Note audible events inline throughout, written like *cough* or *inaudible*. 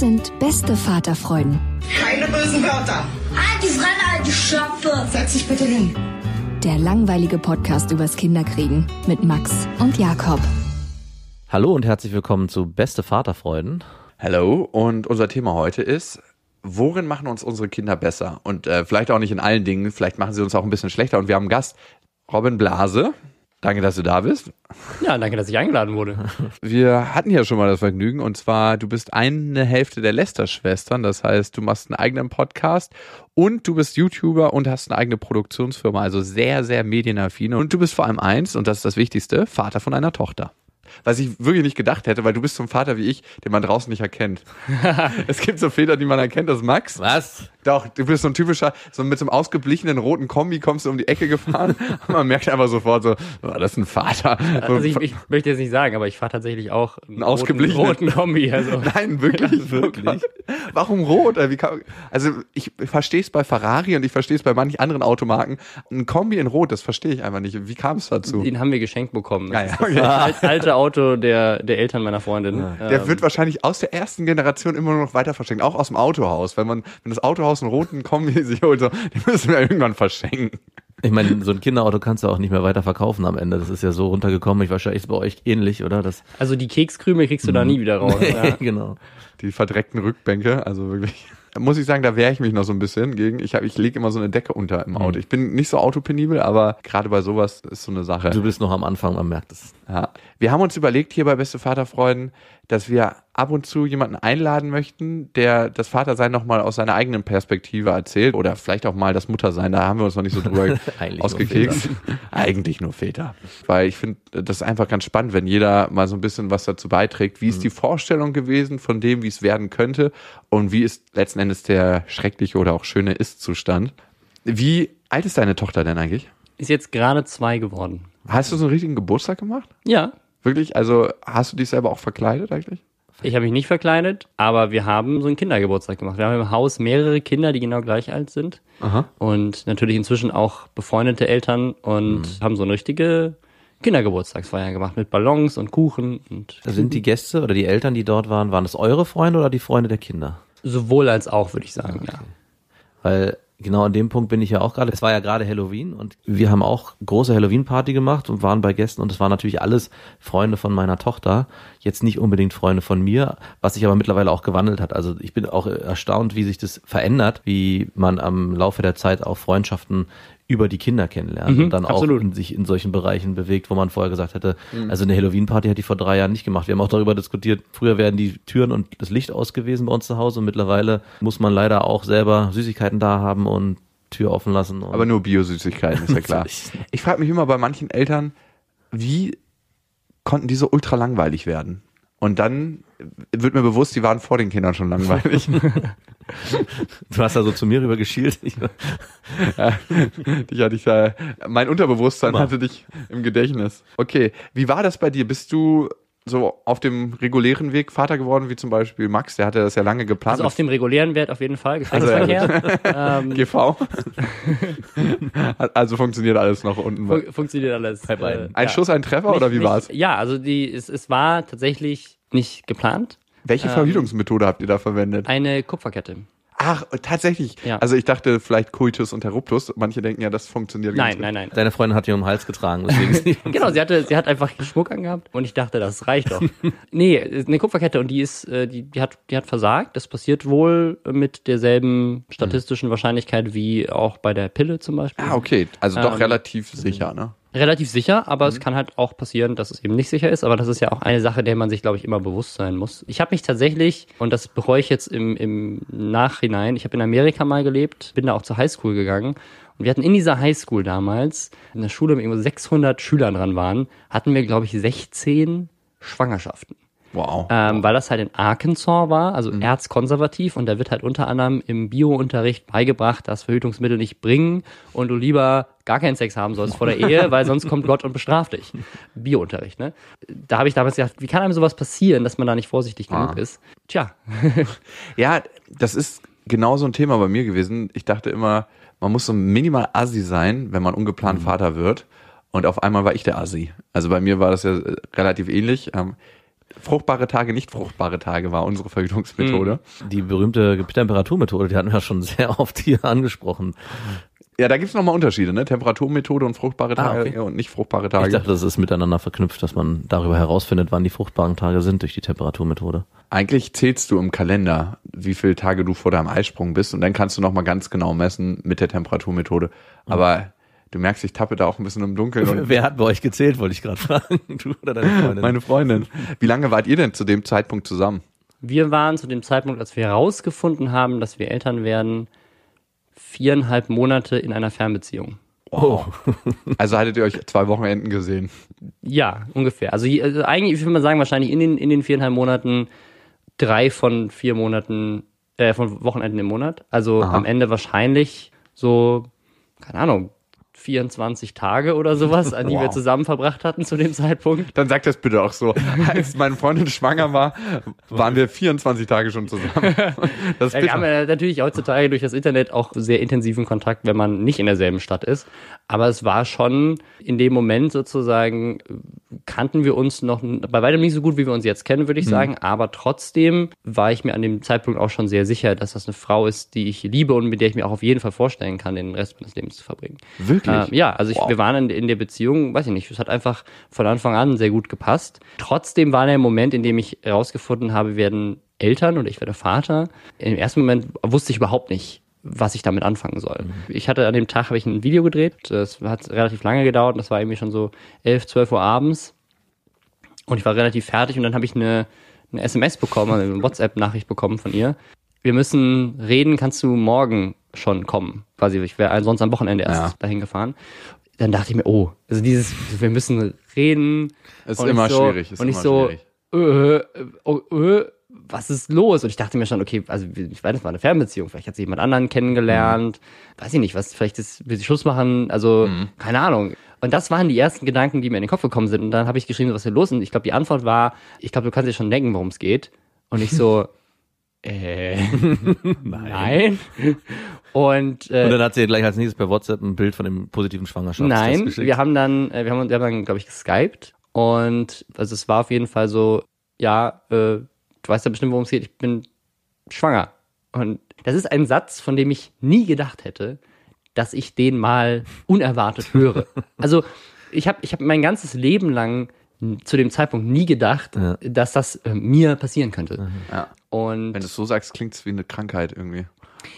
Das sind beste Vaterfreuden. Keine bösen Wörter. Die Fremde, alte Schöpfe! Setz dich bitte hin. Der langweilige Podcast übers Kinderkriegen mit Max und Jakob. Hallo und herzlich willkommen zu Beste Vaterfreuden. Hallo und unser Thema heute ist, worin machen uns unsere Kinder besser? Und äh, vielleicht auch nicht in allen Dingen, vielleicht machen sie uns auch ein bisschen schlechter. Und wir haben einen Gast, Robin Blase. Danke, dass du da bist. Ja, danke, dass ich eingeladen wurde. Wir hatten ja schon mal das Vergnügen und zwar, du bist eine Hälfte der Lester-Schwestern. Das heißt, du machst einen eigenen Podcast und du bist YouTuber und hast eine eigene Produktionsfirma. Also sehr, sehr medienaffin. Und du bist vor allem eins, und das ist das Wichtigste, Vater von einer Tochter. Was ich wirklich nicht gedacht hätte, weil du bist so ein Vater wie ich, den man draußen nicht erkennt. *laughs* es gibt so Väter, die man erkennt, das ist Max. Was? Doch, du bist so ein typischer, so mit so einem ausgeblichenen roten Kombi kommst du um die Ecke gefahren und *laughs* man merkt einfach sofort so, oh, das ist ein Vater. So, Also ich, ich möchte jetzt nicht sagen, aber ich fahre tatsächlich auch einen ausgeblichenen- roten, roten Kombi. Also. *laughs* Nein, wirklich, Wirklich? Warum rot? Äh, kann, also ich verstehe es bei Ferrari und ich verstehe es bei manchen anderen Automarken. Ein Kombi in Rot, das verstehe ich einfach nicht. Wie kam es dazu? Den haben wir geschenkt bekommen. Ja, Das ja, ist das al- alte Auto der, der Eltern meiner Freundin. Der Ähm, wird wahrscheinlich aus der ersten Generation immer noch weiter verschenkt, auch aus dem Autohaus. Wenn man, wenn das Autohaus einen roten Kombi *laughs* sich holt, so, den müssen wir irgendwann verschenken. Ich meine, so ein Kinderauto kannst du auch nicht mehr weiter verkaufen am Ende. Das ist ja so runtergekommen. Ich wahrscheinlich ist bei euch ähnlich, oder? Das, also die Kekskrümel kriegst du da nie wieder raus. *laughs* Ja. *laughs* genau. Die verdreckten Rückbänke, also wirklich. Da muss ich sagen, da wehre ich mich noch so ein bisschen gegen. Ich, hab- ich lege immer so eine Decke unter im Auto. Ich bin nicht so autopenibel, aber gerade bei sowas ist so eine Sache. Du bist noch am Anfang, man merkt es. Ja. Wir haben uns überlegt hier bei Beste Vaterfreuden, dass wir ab und zu jemanden einladen möchten, der das Vatersein nochmal aus seiner eigenen Perspektive erzählt oder vielleicht auch mal das Muttersein. Da haben wir uns noch nicht so drüber *laughs* ausgekekst. *laughs* Eigentlich nur Väter. Weil ich finde, das ist einfach ganz spannend, wenn jeder mal so ein bisschen was dazu beiträgt. Wie ist die Vorstellung gewesen von dem, wie es werden könnte und wie ist letzten Endes der schreckliche oder auch schöne Ist-Zustand? Wie alt ist deine Tochter denn eigentlich? Ist jetzt gerade zwei geworden. Hast du so einen richtigen Geburtstag gemacht? Ja, Wirklich? Also hast du dich selber auch verkleidet eigentlich? ich habe mich nicht verkleidet, aber wir haben so einen Kindergeburtstag gemacht. Wir haben im Haus mehrere Kinder, die genau gleich alt sind. Aha. Und natürlich inzwischen auch befreundete Eltern und haben so eine richtige Kindergeburtstagsfeier gemacht mit Ballons und Kuchen und Sind die Gäste oder die Eltern, die dort waren, waren das eure Freunde oder die Freunde der Kinder? sowohl als auch, würde ich sagen, ja. Weil genau an dem Punkt bin ich ja auch gerade. Es war ja gerade Halloween und wir haben auch große Halloween-Party gemacht und waren bei Gästen und es waren natürlich alles Freunde von meiner Tochter. Jetzt nicht unbedingt Freunde von mir, was sich aber mittlerweile auch gewandelt hat. Also ich bin auch erstaunt, wie sich das verändert, wie man am Laufe der Zeit auch Freundschaften über die Kinder kennenlernt Mhm, und dann absolut. auch in sich in solchen Bereichen bewegt, wo man vorher gesagt hätte, also eine Halloween-Party hätte ich vor drei Jahren nicht gemacht. Wir haben auch darüber diskutiert, früher wären die Türen und das Licht aus gewesen bei uns zu Hause und mittlerweile muss man leider auch selber Süßigkeiten da haben und Tür offen lassen. Und Aber nur Biosüßigkeiten, ist ja klar. *laughs* Ich frage mich immer bei manchen Eltern, wie konnten die so ultra langweilig werden? Und dann wird mir bewusst, die waren vor den Kindern schon langweilig. *laughs* du hast also zu mir rüber geschielt. Dich hatte ich da, mein Unterbewusstsein Immer. hatte dich im Gedächtnis. Okay, wie war das bei dir? Bist du so auf dem regulären Weg Vater geworden, wie zum Beispiel Max? Der hatte das ja lange geplant. Also auf dem regulären Wert auf jeden Fall, Also, ja, Geschlechtsverkehr. *laughs* *laughs* ähm, GV. also funktioniert alles noch unten. fun funktioniert alles. Bei beiden. Ein ja. Schuss, ein Treffer Nicht- oder wie nicht, war's? Ja, also die, es, es war tatsächlich nicht geplant. Welche ähm, Verhütungsmethode habt ihr da verwendet? Eine Kupferkette. Ach, tatsächlich. Ja. Also ich dachte vielleicht Coitus interruptus. Manche denken ja, das funktioniert Nein, ganz nein, nein. Deine Freundin hat ihn um den Hals getragen, deswegen ist nicht *laughs* Genau, sie hatte, sie hat einfach Schmuck angehabt und ich dachte, das reicht doch. *laughs* nee, eine Kupferkette und die ist, äh, die, die hat, die hat versagt. Das passiert wohl mit derselben statistischen Wahrscheinlichkeit wie auch bei der Pille zum Beispiel. Ah, okay. Also doch Ähm, relativ sicher, ne? Relativ sicher, aber es kann halt auch passieren, dass es eben nicht sicher ist. Aber das ist ja auch eine Sache, der man sich, glaube ich, immer bewusst sein muss. Ich habe mich tatsächlich, und das bereue ich jetzt im, im Nachhinein, ich habe in Amerika mal gelebt, bin da auch zur Highschool gegangen. Und wir hatten in dieser Highschool damals, in der Schule, mit irgendwo 600 Schülern dran waren, hatten wir, glaube ich, 16 Schwangerschaften. Wow. Ähm, weil das halt in Arkansas war, also erzkonservativ und da wird halt unter anderem im Bio-Unterricht beigebracht, dass Verhütungsmittel nicht bringen und du lieber gar keinen Sex haben sollst vor der *laughs* Ehe, weil sonst kommt Gott und bestraft dich. Bio-Unterricht, ne? Da habe ich damals gedacht, wie kann einem sowas passieren, dass man da nicht vorsichtig genug ist? Tja, *laughs* Ja, das ist genau so ein Thema bei mir gewesen. Ich dachte immer, man muss so minimal Assi sein, wenn man ungeplant Vater wird. Und auf einmal war ich der Assi. Also bei mir war das ja äh, relativ ähnlich. Fruchtbare Tage, nicht fruchtbare Tage war unsere Verhütungsmethode. Die berühmte Temperaturmethode, die hatten wir schon *laughs* sehr oft hier angesprochen. Ja, da gibt's noch nochmal Unterschiede, ne? Temperaturmethode und fruchtbare Ah, Tage okay. ja, und nicht fruchtbare Ich Tage. dachte, das ist miteinander verknüpft, dass man darüber herausfindet, wann die fruchtbaren Tage sind durch die Temperaturmethode. Eigentlich zählst du im Kalender, wie viele Tage du vor deinem Eisprung bist und dann kannst du nochmal ganz genau messen mit der Temperaturmethode. Aber du merkst, ich tappe da auch ein bisschen im Dunkeln und *laughs* Wer hat bei euch gezählt, wollte ich gerade fragen. *laughs* Du oder deine Freundin? meine Freundin. Wie lange wart ihr denn zu dem Zeitpunkt zusammen? wir waren zu dem Zeitpunkt, als wir herausgefunden haben, dass wir Eltern werden, viereinhalb Monate in einer Fernbeziehung. oh. Also hattet ihr euch zwei Wochenenden gesehen? Ja, ungefähr. Also, also eigentlich würde man sagen, wahrscheinlich in den, in den viereinhalb Monaten drei von vier Monaten, äh, von Wochenenden im Monat. Also Aha. am Ende wahrscheinlich so, keine Ahnung, 24 Tage oder sowas, an die wir Wow. zusammen verbracht hatten zu dem Zeitpunkt. Dann sag das bitte auch so. Als meine Freundin schwanger war, waren wir 24 Tage schon zusammen. Das Ja, wir haben ja natürlich heutzutage durch das Internet auch sehr intensiven Kontakt, wenn man nicht in derselben Stadt ist. Aber es war schon in dem Moment sozusagen, kannten wir uns noch bei weitem nicht so gut, wie wir uns jetzt kennen, würde ich sagen. Aber trotzdem war ich mir an dem Zeitpunkt auch schon sehr sicher, dass das eine Frau ist, die ich liebe und mit der ich mir auch auf jeden Fall vorstellen kann, den Rest meines Lebens zu verbringen. Wirklich? Äh, ja, also ich, Wow. wir waren in, in der Beziehung, weiß ich nicht, es hat einfach von Anfang an sehr gut gepasst. Trotzdem war der Moment, in dem ich herausgefunden habe, wir werden Eltern oder ich werde Vater. Im ersten Moment wusste ich überhaupt nicht, was ich damit anfangen soll. Ich hatte an dem Tag habe ich ein Video gedreht, das hat relativ lange gedauert, das war irgendwie schon so 11, 12 Uhr abends und ich war relativ fertig und dann habe ich eine, eine SMS bekommen, also eine WhatsApp-Nachricht bekommen von ihr. Wir müssen reden, kannst du morgen schon kommen? Quasi, ich wäre sonst am Wochenende erst Ja. dahin gefahren. Dann dachte ich mir, oh, also dieses, wir müssen reden. Ist ich immer so, schwierig, ist und ich immer so, schwierig. äh, oh, äh, was ist los? Und ich dachte mir schon, okay, also ich weiß, das war eine Fernbeziehung, vielleicht hat sie jemand anderen kennengelernt, weiß ich nicht, was, vielleicht ist, will sie Schluss machen, also keine Ahnung. Und das waren die ersten Gedanken, die mir in den Kopf gekommen sind. Und dann habe ich geschrieben, was ist hier los? Und ich glaube, die Antwort war, ich glaube, du kannst dir schon denken, worum es geht. Und ich so, *laughs* äh, *laughs* nein. Und, äh, Und dann hat sie gleich als nächstes per WhatsApp ein Bild von dem positiven Schwangerschaftstest Nein, geschickt. wir haben dann, äh, wir haben, wir haben dann, glaube ich, geskypt und also es war auf jeden Fall so, ja, äh, du weißt ja bestimmt, worum es geht, ich bin schwanger. Und das ist ein Satz, von dem ich nie gedacht hätte, dass ich den mal unerwartet höre. *laughs* Also ich habe ich hab mein ganzes Leben lang zu dem Zeitpunkt nie gedacht, Ja. dass das äh, mir passieren könnte. Ja. Und Wenn du es so sagst, klingt es wie eine Krankheit irgendwie.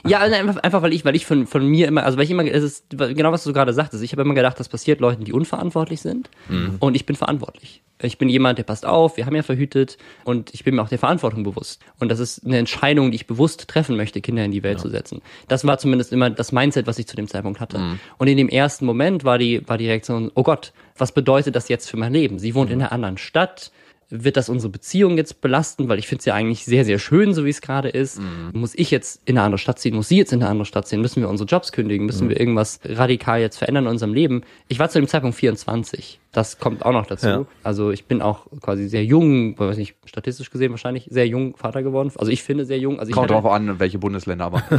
ja, also einfach, einfach weil ich, weil ich von, von mir immer, also weil ich immer, es ist genau was du gerade sagtest, ich habe immer gedacht, das passiert Leuten, die unverantwortlich sind und ich bin verantwortlich. Ich bin jemand, der passt auf, wir haben ja verhütet und ich bin mir auch der Verantwortung bewusst. Und das ist eine Entscheidung, die ich bewusst treffen möchte, Kinder in die Welt zu setzen. Das war zumindest immer das Mindset, was ich zu dem Zeitpunkt hatte. Und in dem ersten Moment war die, war die Reaktion, oh Gott, was bedeutet das jetzt für mein Leben? Sie wohnt in einer anderen Stadt, wird das unsere Beziehung jetzt belasten, weil ich finde es ja eigentlich sehr, sehr schön, so wie es gerade ist. Muss ich jetzt in eine andere Stadt ziehen? Muss sie jetzt in eine andere Stadt ziehen? Müssen wir unsere Jobs kündigen? Müssen wir irgendwas radikal jetzt verändern in unserem Leben? Ich war zu dem Zeitpunkt 24. Das kommt auch noch dazu. Ja. Also ich bin auch quasi sehr jung, weiß nicht, statistisch gesehen wahrscheinlich sehr jung Vater geworden. Also ich finde sehr jung. Also ich Kommt hatte- drauf an, welche Bundesländer aber. *laughs*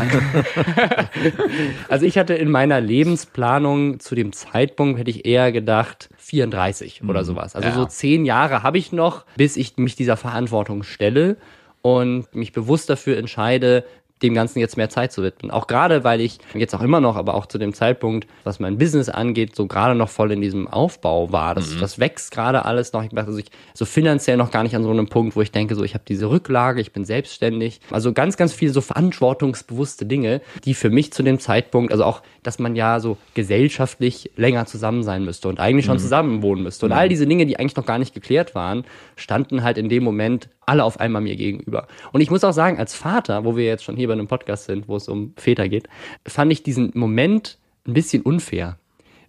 also ich hatte in meiner Lebensplanung zu dem Zeitpunkt hätte ich eher gedacht 34 oder sowas. Also Ja. so zehn Jahre habe ich noch, bis ich mich dieser Verantwortung stelle und mich bewusst dafür entscheide, dem Ganzen jetzt mehr Zeit zu widmen. Auch gerade, weil ich jetzt auch immer noch, aber auch zu dem Zeitpunkt, was mein Business angeht, so gerade noch voll in diesem Aufbau war. Das, das wächst gerade alles noch. Ich bin also ich, so finanziell noch gar nicht an so einem Punkt, wo ich denke, so ich habe diese Rücklage, ich bin selbstständig. Also ganz, ganz viele so verantwortungsbewusste Dinge, die für mich zu dem Zeitpunkt, also auch, dass man ja so gesellschaftlich länger zusammen sein müsste und eigentlich schon zusammen wohnen müsste. Und all diese Dinge, die eigentlich noch gar nicht geklärt waren, standen halt in dem Moment alle auf einmal mir gegenüber. Und ich muss auch sagen, als Vater, wo wir jetzt schon hier bei einem Podcast sind, wo es um Väter geht, fand ich diesen Moment ein bisschen unfair.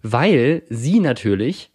Weil sie natürlich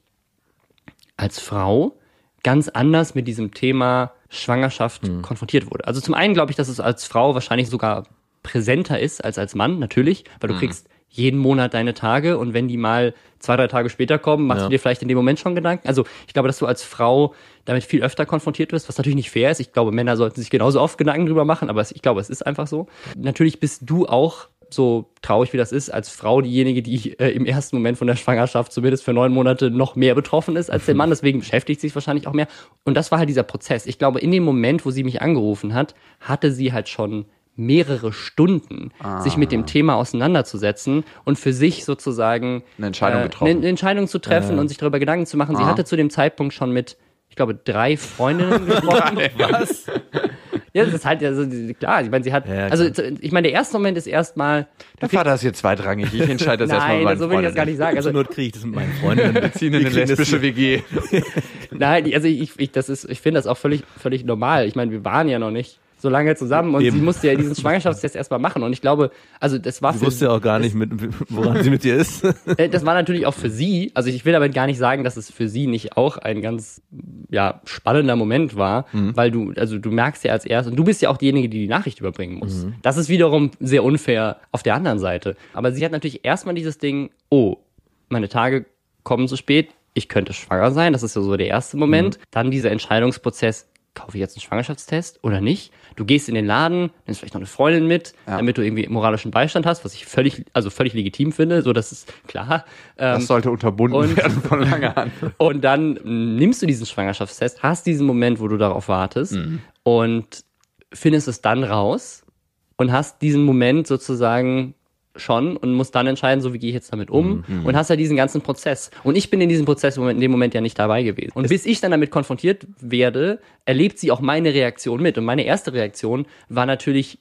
als Frau ganz anders mit diesem Thema Schwangerschaft konfrontiert wurde. Also zum einen glaube ich, dass es als Frau wahrscheinlich sogar präsenter ist als als Mann, natürlich, weil du kriegst jeden Monat deine Tage und wenn die mal zwei, drei Tage später kommen, machst Ja. du dir vielleicht in dem Moment schon Gedanken. Also ich glaube, dass du als Frau damit viel öfter konfrontiert wirst, was natürlich nicht fair ist. Ich glaube, Männer sollten sich genauso oft Gedanken drüber machen, aber ich glaube, es ist einfach so. Natürlich bist du auch so traurig wie das ist, als Frau diejenige, die äh, im ersten Moment von der Schwangerschaft zumindest für neun Monate noch mehr betroffen ist als der Mann. Deswegen beschäftigt sie sich wahrscheinlich auch mehr. Und das war halt dieser Prozess. Ich glaube, in dem Moment, wo sie mich angerufen hat, hatte sie halt schon mehrere Stunden, sich mit dem Thema auseinanderzusetzen und für sich sozusagen Eine Entscheidung äh, getroffen. Eine Entscheidung zu treffen und sich darüber Gedanken zu machen. Sie hatte zu dem Zeitpunkt schon mit, ich glaube, drei Freundinnen gesprochen. *laughs* Was? *laughs* Ja, das ist halt, also, klar, ich meine, sie hat, Ja, klar. also ich meine, der erste Moment ist erstmal, Der Vater ist jetzt zweitrangig. Ich entscheide das *laughs* erstmal nein, so will ich das gar nicht sagen. Also Also, Not kriege ich das mit meinen Freundinnen. Wir ziehen in eine lesbische. WG. nein, also ich, ich, das ist, ich finde das auch völlig, völlig normal. Ich meine, wir waren ja noch nicht so lange zusammen und Eben. sie musste ja diesen *laughs* Schwangerschaftstest erstmal machen und ich glaube, also das war Ich für wusste ja auch gar nicht, mit, woran sie mit dir ist. *laughs* Äh, das war natürlich auch für sie, also ich will damit gar nicht sagen, dass es für sie nicht auch ein ganz ja, spannender Moment war, weil du, also du merkst ja als erstes, und du bist ja auch diejenige, die die Nachricht überbringen muss. Das ist wiederum sehr unfair auf der anderen Seite. Aber sie hat natürlich erstmal dieses Ding, oh, meine Tage kommen zu spät, ich könnte schwanger sein, das ist ja so der erste Moment. Dann dieser Entscheidungsprozess, kaufe ich jetzt einen Schwangerschaftstest oder nicht? Du gehst in den Laden, nimmst vielleicht noch eine Freundin mit, damit du irgendwie moralischen Beistand hast, was ich völlig, also völlig legitim finde, so das ist klar. Ähm, Das sollte unterbunden und- werden von langer Hand. *laughs* und dann nimmst du diesen Schwangerschaftstest, hast diesen Moment, wo du darauf wartest und findest es dann raus und hast diesen Moment sozusagen schon und musst dann entscheiden, so wie gehe ich jetzt damit um und hast ja diesen ganzen Prozess. Und ich bin in diesem Prozess in dem Moment ja nicht dabei gewesen. Und bis ich dann damit konfrontiert werde, erlebt sie auch meine Reaktion mit. Und meine erste Reaktion war natürlich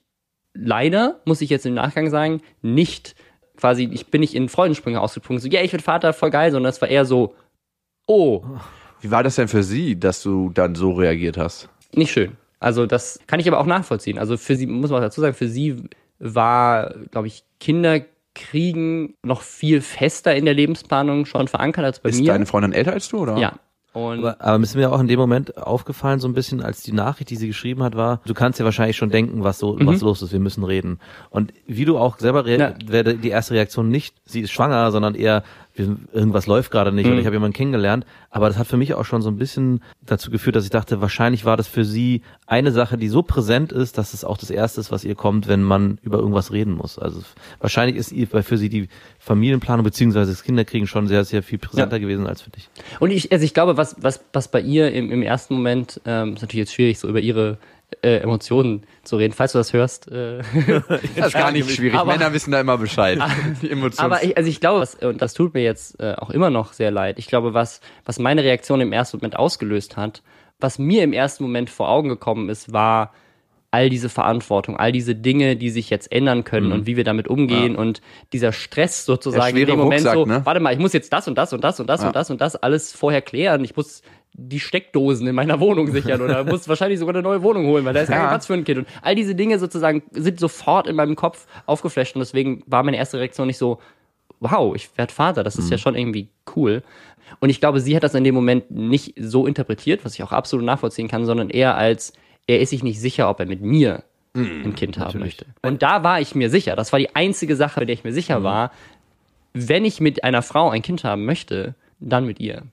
leider, muss ich jetzt im Nachgang sagen, nicht quasi, ich bin nicht in Freudensprünge ausgesprungen, so, ja, ich bin Vater, voll geil, sondern es war eher so, oh, Wie war das denn für sie, dass du dann so reagiert hast? nicht schön. Also das kann ich aber auch nachvollziehen. Also für sie, muss man auch dazu sagen, für sie war, glaube ich, Kinderkriegen noch viel fester in der Lebensplanung schon verankert als bei Ist mir. deine Freundin älter als du, oder? ja. Und Aber, aber ist mir auch in dem Moment aufgefallen, so ein bisschen, als die Nachricht, die sie geschrieben hat, war, du kannst ja wahrscheinlich schon denken, was so, was los ist, wir müssen reden. Und wie du auch selber wäre die erste Reaktion nicht, sie ist schwanger, sondern eher, irgendwas läuft gerade nicht und ich habe jemanden kennengelernt. Aber das hat für mich auch schon so ein bisschen dazu geführt, dass ich dachte, wahrscheinlich war das für sie eine Sache, die so präsent ist, dass es auch das Erste ist, was ihr kommt, wenn man über irgendwas reden muss. Also wahrscheinlich ist für sie die Familienplanung beziehungsweise das Kinderkriegen schon sehr, sehr viel präsenter gewesen als für dich. Und ich, also ich glaube, was, was, was bei ihr im, im ersten Moment, ähm, ist natürlich jetzt schwierig, so über ihre äh, Emotionen zu reden. Falls du das hörst, äh, *laughs* Das ist gar nicht schwierig. Aber- Männer wissen da immer Bescheid. *laughs* Die Emotions Aber ich, also ich glaube, was, und das tut mir jetzt äh, auch immer noch sehr leid. Ich glaube, was, was meine Reaktion im ersten Moment ausgelöst hat, was mir im ersten Moment vor Augen gekommen ist, war all diese Verantwortung, all diese Dinge, die sich jetzt ändern können und wie wir damit umgehen und dieser Stress sozusagen Der in dem Moment Rucksack, so, ne? warte mal, ich muss jetzt das und das und das und das Ja. und das und das alles vorher klären. Ich muss die Steckdosen in meiner Wohnung sichern oder *laughs* muss wahrscheinlich sogar eine neue Wohnung holen, weil da ist kein Ja. Platz für ein Kind. Und all diese Dinge sozusagen sind sofort in meinem Kopf aufgeflasht und deswegen war meine erste Reaktion nicht so, wow, ich werde Vater, das ist ja schon irgendwie cool. Und ich glaube, sie hat das in dem Moment nicht so interpretiert, was ich auch absolut nachvollziehen kann, sondern eher als, er ist sich nicht sicher, ob er mit mir ein Kind haben möchte. Und da war ich mir sicher, das war die einzige Sache, bei der ich mir sicher war, wenn ich mit einer Frau ein Kind haben möchte, dann mit ihr.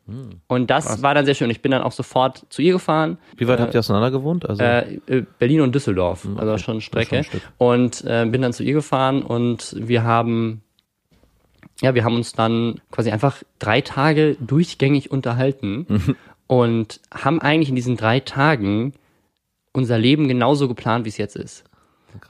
Und das war dann sehr schön. Ich bin dann auch sofort zu ihr gefahren. Wie weit habt ihr auseinander gewohnt? Also Äh, äh, Berlin und Düsseldorf, also schon Strecke. Stück. Und äh, bin dann zu ihr gefahren und wir haben, ja, wir haben uns dann quasi einfach drei Tage durchgängig unterhalten *laughs* und haben eigentlich in diesen drei Tagen unser Leben genauso geplant, wie es jetzt ist.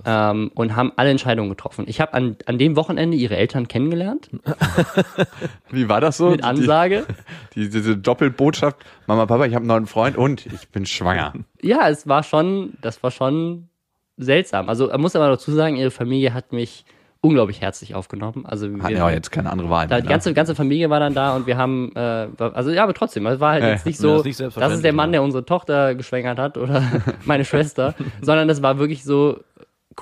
Ähm, und haben alle Entscheidungen getroffen. Ich habe an, an dem Wochenende ihre Eltern kennengelernt *laughs* Wie war das so? mit Ansage. Die, *laughs* die, diese Doppelbotschaft, Mama, Papa, ich habe einen neuen Freund und ich bin schwanger. Ja, es war schon, das war schon seltsam. Also man muss aber dazu sagen, ihre Familie hat mich unglaublich herzlich aufgenommen. Also Hatten wir, ja auch jetzt keine andere Wahl. da, mehr, die ne? ganze, ganze Familie war dann da und wir haben, äh, also ja, aber trotzdem, es war halt jetzt nicht ja, so, ist nicht das ist der Mann, der unsere Tochter geschwängert hat oder *laughs* meine Schwester, sondern das war wirklich so,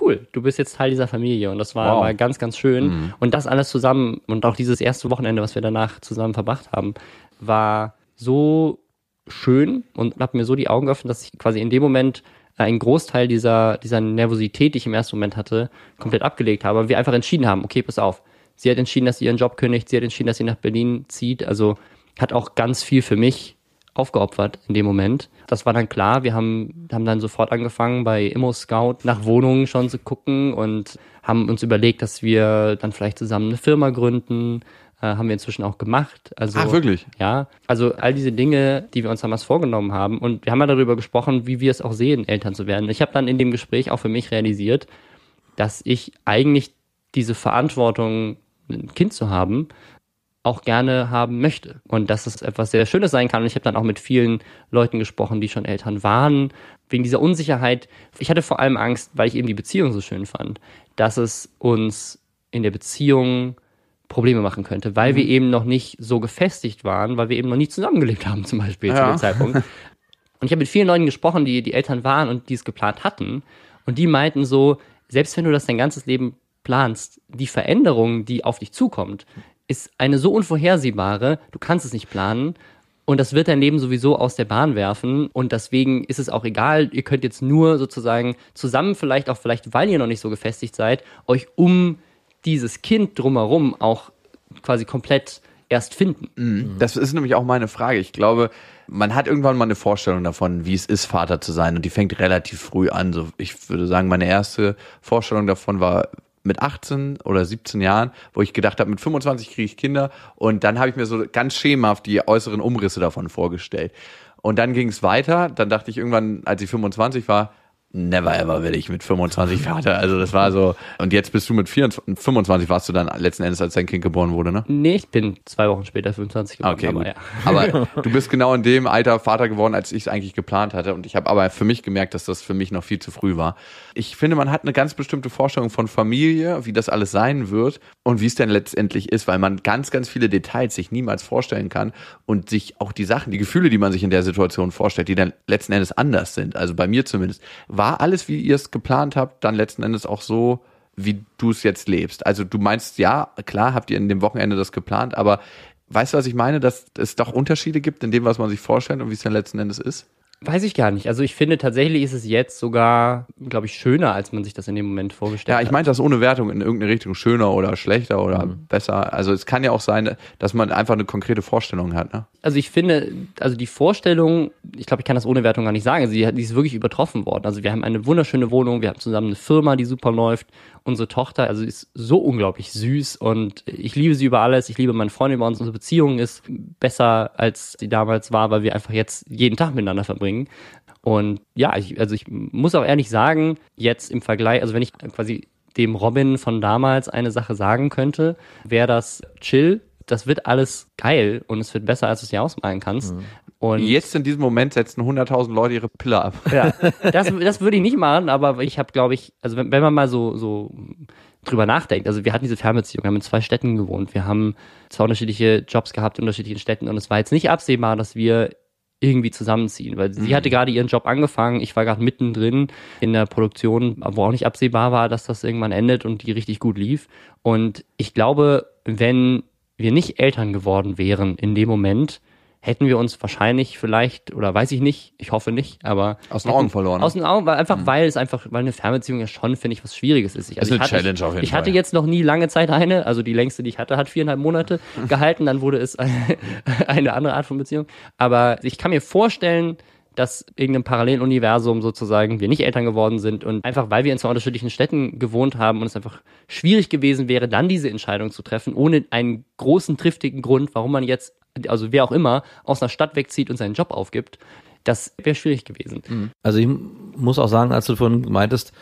cool, du bist jetzt Teil dieser Familie und das war, Wow. war ganz, ganz schön. Und das alles zusammen und auch dieses erste Wochenende, was wir danach zusammen verbracht haben, war so schön und hat mir so die Augen geöffnet, dass ich quasi in dem Moment einen Großteil dieser, dieser Nervosität, die ich im ersten Moment hatte, komplett abgelegt habe. Wir einfach entschieden haben, okay, pass auf. Sie hat entschieden, dass sie ihren Job kündigt, sie hat entschieden, dass sie nach Berlin zieht. Also hat auch ganz viel für mich aufgeopfert in dem Moment. Das war dann klar. Wir haben, haben dann sofort angefangen, bei Immo Scout nach Wohnungen schon zu gucken und haben uns überlegt, dass wir dann vielleicht zusammen eine Firma gründen. Äh, haben wir inzwischen auch gemacht. Also, Ach, wirklich? Ja, also all diese Dinge, die wir uns damals vorgenommen haben. Und wir haben ja darüber gesprochen, wie wir es auch sehen, Eltern zu werden. Ich habe dann in dem Gespräch auch für mich realisiert, dass ich eigentlich diese Verantwortung, ein Kind zu haben, auch gerne haben möchte. Und dass es etwas sehr Schönes sein kann. Und ich habe dann auch mit vielen Leuten gesprochen, die schon Eltern waren, wegen dieser Unsicherheit. Ich hatte vor allem Angst, weil ich eben die Beziehung so schön fand, dass es uns in der Beziehung Probleme machen könnte, weil wir eben noch nicht so gefestigt waren, weil wir eben noch nie zusammengelebt haben, zum Beispiel zu Ja. dem Zeitpunkt. Und ich habe mit vielen Leuten gesprochen, die die Eltern waren und die es geplant hatten. Und die meinten so, selbst wenn du das dein ganzes Leben planst, die Veränderung, die auf dich zukommt, ist eine so unvorhersehbare, du kannst es nicht planen. Und das wird dein Leben sowieso aus der Bahn werfen. Und deswegen ist es auch egal, ihr könnt jetzt nur sozusagen zusammen, vielleicht auch vielleicht, weil ihr noch nicht so gefestigt seid, euch um dieses Kind drumherum auch quasi komplett erst finden. Das ist nämlich auch meine Frage. Ich glaube, man hat irgendwann mal eine Vorstellung davon, wie es ist, Vater zu sein. Und die fängt relativ früh an. So, ich würde sagen, meine erste Vorstellung davon war mit 18 oder 17 Jahren, wo ich gedacht habe, mit 25 kriege ich Kinder. Und dann habe ich mir so ganz schemenhaft die äußeren Umrisse davon vorgestellt. Und dann ging es weiter. Dann dachte ich irgendwann, als ich 25 war, never ever will ich mit 25 Vater. Also das war so. Und jetzt bist du mit 24, 25 warst du dann letzten Endes, als dein Kind geboren wurde, ne? Nee, ich bin zwei Wochen später 25 geworden. Okay, aber ja. Aber *laughs* du bist genau in dem Alter Vater geworden, als ich es eigentlich geplant hatte. Und ich habe aber für mich gemerkt, dass das für mich noch viel zu früh war. Ich finde, man hat eine ganz bestimmte Vorstellung von Familie, wie das alles sein wird und wie es denn letztendlich ist, weil man ganz, ganz viele Details sich niemals vorstellen kann und sich auch die Sachen, die Gefühle, die man sich in der Situation vorstellt, die dann letzten Endes anders sind. Also bei mir zumindest. War alles, wie ihr es geplant habt, dann letzten Endes auch so, wie du es jetzt lebst. Also du meinst, ja, klar, habt ihr in dem Wochenende das geplant, aber weißt du, was ich meine, dass es doch Unterschiede gibt in dem, was man sich vorstellt und wie es dann letzten Endes ist? Weiß ich gar nicht. Also ich finde tatsächlich ist es jetzt sogar, glaube ich, schöner, als man sich das in dem Moment vorgestellt Ja, hat. ich meine das ohne Wertung in irgendeine Richtung, schöner oder schlechter oder Mhm. besser. Also es kann ja auch sein, dass man einfach eine konkrete Vorstellung hat. Ne? also ich finde, also die Vorstellung, ich glaube, ich kann das ohne Wertung gar nicht sagen, die ist wirklich übertroffen worden. Also wir haben eine wunderschöne Wohnung, wir haben zusammen eine Firma, die super läuft. Unsere Tochter, also ist so unglaublich süß und ich liebe sie über alles. Ich liebe meine Freundin über uns. Unsere Beziehung ist besser, als sie damals war, weil wir einfach jetzt jeden Tag miteinander verbringen. Und ja, ich, also ich muss auch ehrlich sagen, jetzt im Vergleich, also wenn ich quasi dem Robin von damals eine Sache sagen könnte, wäre das chill. Das wird alles geil und es wird besser, als du es dir ausmalen kannst. Und Jetzt in diesem Moment setzen 100.000 Leute ihre Pille ab. ja, *laughs* das, das würde ich nicht machen, aber ich habe, glaube ich, also wenn, wenn man mal so, so drüber nachdenkt, also wir hatten diese Fernbeziehung, wir haben in zwei Städten gewohnt, wir haben zwei unterschiedliche Jobs gehabt in unterschiedlichen Städten und es war jetzt nicht absehbar, dass wir irgendwie zusammenziehen, weil sie hatte gerade ihren Job angefangen, ich war gerade mittendrin in der Produktion, wo auch nicht absehbar war, dass das irgendwann endet und die richtig gut lief. Und ich glaube, wenn wir nicht Eltern geworden wären in dem Moment, hätten wir uns wahrscheinlich vielleicht, oder weiß ich nicht, ich hoffe nicht, aber Aus den Augen verloren. Aus den Augen, weil einfach, weil es einfach, weil eine Fernbeziehung ja schon, finde ich, was Schwieriges ist. Ich, Ist eine ich hatte, Challenge auf jeden Ich hatte Fall. jetzt noch nie lange Zeit eine, also die längste, die ich hatte, hat viereinhalb Monate *laughs* gehalten, dann wurde es eine, *laughs* eine andere Art von Beziehung. Aber ich kann mir vorstellen, dass irgendeinem Paralleluniversum sozusagen wir nicht Eltern geworden sind und einfach, weil wir in zwei unterschiedlichen Städten gewohnt haben und es einfach schwierig gewesen wäre, dann diese Entscheidung zu treffen, ohne einen großen, triftigen Grund, warum man jetzt, also wer auch immer, aus einer Stadt wegzieht und seinen Job aufgibt, das wäre schwierig gewesen. Also ich muss auch sagen, als du vorhin meintest,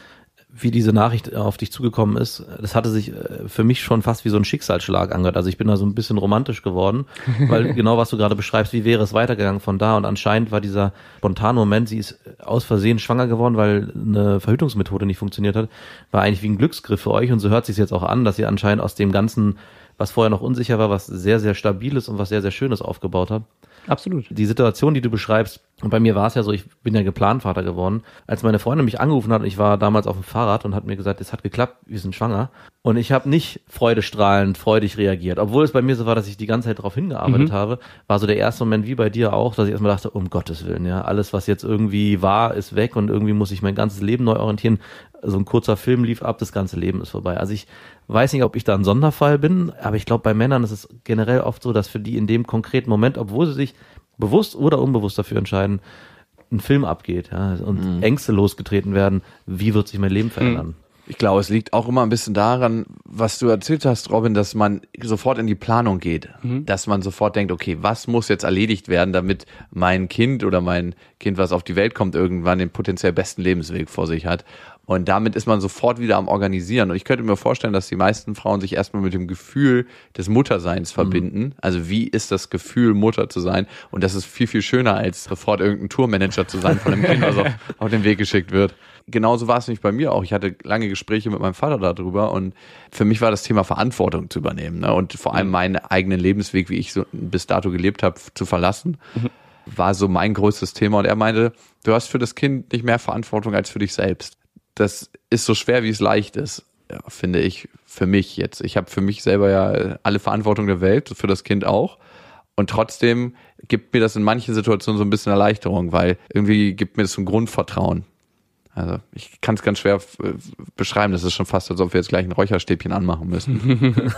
wie diese Nachricht auf dich zugekommen ist, das hatte sich äh, für mich schon fast wie so ein Schicksalsschlag angehört. Also ich bin da so ein bisschen romantisch geworden, *laughs* weil genau was du gerade beschreibst, wie wäre es weitergegangen von da und anscheinend war dieser spontane Moment, sie ist aus Versehen schwanger geworden, weil eine Verhütungsmethode nicht funktioniert hat, war eigentlich wie ein Glücksgriff für euch und so hört sich jetzt auch an, dass ihr anscheinend aus dem ganzen, was vorher noch unsicher war, was sehr, sehr stabiles und was sehr, sehr schönes aufgebaut habt. Absolut. Die Situation, die du beschreibst, und bei mir war es ja so, ich bin ja geplant Vater geworden. Als meine Freundin mich angerufen hat, und ich war damals auf dem Fahrrad und hat mir gesagt, es hat geklappt, wir sind schwanger. Und ich habe nicht freudestrahlend, freudig reagiert. Obwohl es bei mir so war, dass ich die ganze Zeit darauf hingearbeitet Mhm. habe, war so der erste Moment wie bei dir auch, dass ich erstmal dachte, um Gottes Willen, ja, alles, was jetzt irgendwie war, ist weg und irgendwie muss ich mein ganzes Leben neu orientieren. So ein kurzer Film lief ab, das ganze Leben ist vorbei. Also ich weiß nicht, ob ich da ein Sonderfall bin, aber ich glaube, bei Männern ist es generell oft so, dass für die in dem konkreten Moment, obwohl sie sich bewusst oder unbewusst dafür entscheiden, ein Film abgeht ja, und Ängste losgetreten werden, wie wird sich mein Leben verändern? Ich glaube, es liegt auch immer ein bisschen daran, was du erzählt hast, Robin, dass man sofort in die Planung geht. Dass man sofort denkt, okay, was muss jetzt erledigt werden, damit mein Kind oder mein Kind, was auf die Welt kommt, irgendwann den potenziell besten Lebensweg vor sich hat. Und damit ist man sofort wieder am Organisieren. Und ich könnte mir vorstellen, dass die meisten Frauen sich erstmal mit dem Gefühl des Mutterseins verbinden. Also wie ist das Gefühl, Mutter zu sein? Und das ist viel, viel schöner, als sofort irgendein Tourmanager zu sein von einem Kind, was auf, *laughs* auf den Weg geschickt wird. Genauso war es nämlich bei mir auch. Ich hatte lange Gespräche mit meinem Vater darüber und für mich war das Thema Verantwortung zu übernehmen ne? und vor allem meinen eigenen Lebensweg, wie ich so bis dato gelebt habe, zu verlassen, war so mein größtes Thema. Und er meinte, du hast für das Kind nicht mehr Verantwortung als für dich selbst. Das ist so schwer, wie es leicht ist, ja, finde ich, für mich jetzt. Ich habe für mich selber ja alle Verantwortung der Welt, für das Kind auch. Und trotzdem gibt mir das in manchen Situationen so ein bisschen Erleichterung, weil irgendwie gibt mir das so ein Grundvertrauen. Also ich kann es ganz schwer äh, beschreiben. Das ist schon fast, als ob wir jetzt gleich ein Räucherstäbchen anmachen müssen. *laughs*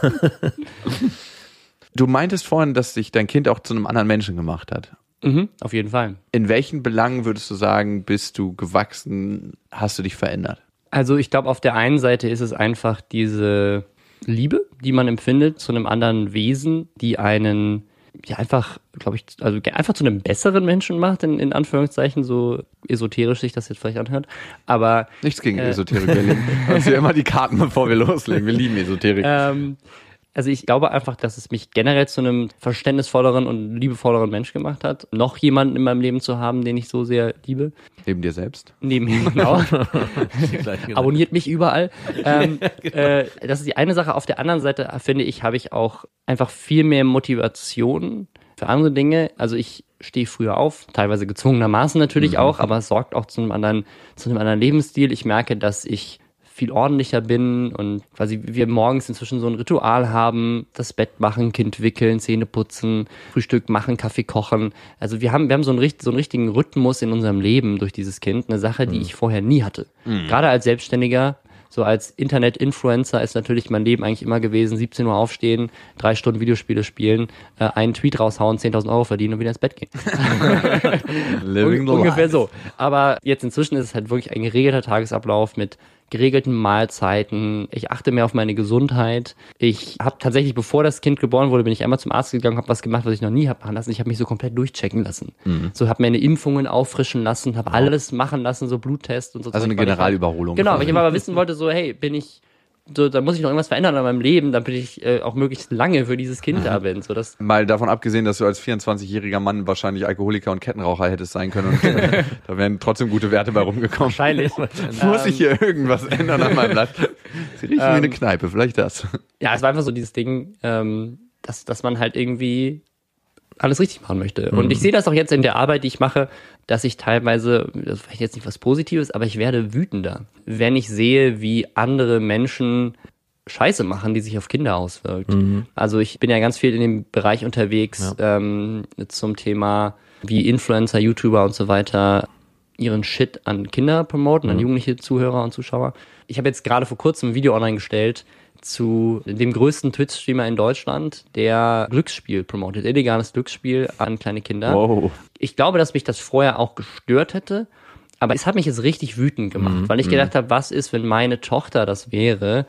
du meintest vorhin, dass sich dein Kind auch zu einem anderen Menschen gemacht hat. Mhm, auf jeden Fall. In welchen Belangen würdest du sagen, bist du gewachsen, hast du dich verändert? Also ich glaube, auf der einen Seite ist es einfach diese Liebe, die man empfindet zu einem anderen Wesen, die einen ja einfach, glaube ich, also einfach zu einem besseren Menschen macht, in, in Anführungszeichen, so esoterisch sich das jetzt vielleicht anhört. Aber Nichts gegen Äh. Esoterik. Wir legen uns hier *laughs* immer die Karten, bevor wir loslegen. Wir lieben Esoterik. ähm, also ich glaube einfach, dass es mich generell zu einem verständnisvolleren und liebevolleren Mensch gemacht hat, noch jemanden in meinem Leben zu haben, den ich so sehr liebe. Neben dir selbst. Neben mir, *laughs* genau. Abonniert mich überall. Ähm, *laughs* äh, das ist die eine Sache. Auf der anderen Seite, finde ich, habe ich auch einfach viel mehr Motivation für andere Dinge. Also ich stehe früher auf, teilweise gezwungenermaßen natürlich auch, aber es sorgt auch zu einem anderen, zu einem anderen Lebensstil. Ich merke, dass ich viel ordentlicher bin und quasi wir morgens inzwischen so ein Ritual haben, das Bett machen, Kind wickeln, Zähne putzen, Frühstück machen, Kaffee kochen. Also wir haben, wir haben so einen, so einen richtigen Rhythmus in unserem Leben durch dieses Kind, eine Sache, die ich vorher nie hatte. Gerade als Selbstständiger, so als Internet-Influencer ist natürlich mein Leben eigentlich immer gewesen, 17 Uhr aufstehen, drei Stunden Videospiele spielen, äh, einen Tweet raushauen, 10.000 Euro verdienen und wieder ins Bett gehen. *laughs* Living Un ungefähr so. Aber jetzt inzwischen ist es halt wirklich ein geregelter Tagesablauf mit geregelten Mahlzeiten. Ich achte mehr auf meine Gesundheit. Ich habe tatsächlich, bevor das Kind geboren wurde, bin ich einmal zum Arzt gegangen, habe was gemacht, was ich noch nie habe machen lassen. Ich habe mich so komplett durchchecken lassen. Mhm. So habe meine Impfungen auffrischen lassen, habe alles machen lassen, so Bluttest und so. Also eine Generalüberholung. Genau, weil ich aber wissen wollte, so hey, bin ich so, da muss ich noch irgendwas verändern an meinem Leben, damit ich äh, auch möglichst lange für dieses Kind da bin. So, das Mal davon abgesehen, dass du als 24-jähriger Mann wahrscheinlich Alkoholiker und Kettenraucher hättest sein können. Und, äh, *laughs* da wären trotzdem gute Werte bei rumgekommen. wahrscheinlich. *laughs* Muss ich hier irgendwas ändern an meinem Blatt? *laughs* Sie riechen wie eine Kneipe, vielleicht das. ja, es war einfach so dieses Ding, ähm, dass, dass man halt irgendwie alles richtig machen möchte. Und ich sehe das auch jetzt in der Arbeit, die ich mache, dass ich teilweise, das ist vielleicht jetzt nicht was Positives, aber ich werde wütender, wenn ich sehe, wie andere Menschen Scheiße machen, die sich auf Kinder auswirkt. Also ich bin ja ganz viel in dem Bereich unterwegs ähm, zum Thema, wie Influencer, YouTuber und so weiter ihren Shit an Kinder promoten, an jugendliche Zuhörer und Zuschauer. Ich habe jetzt gerade vor kurzem ein Video online gestellt zu dem größten Twitch-Streamer in Deutschland, der Glücksspiel promotet, illegales Glücksspiel an kleine Kinder. Wow. Ich glaube, dass mich das vorher auch gestört hätte, aber es hat mich jetzt richtig wütend gemacht, weil ich gedacht habe, was ist, wenn meine Tochter das wäre,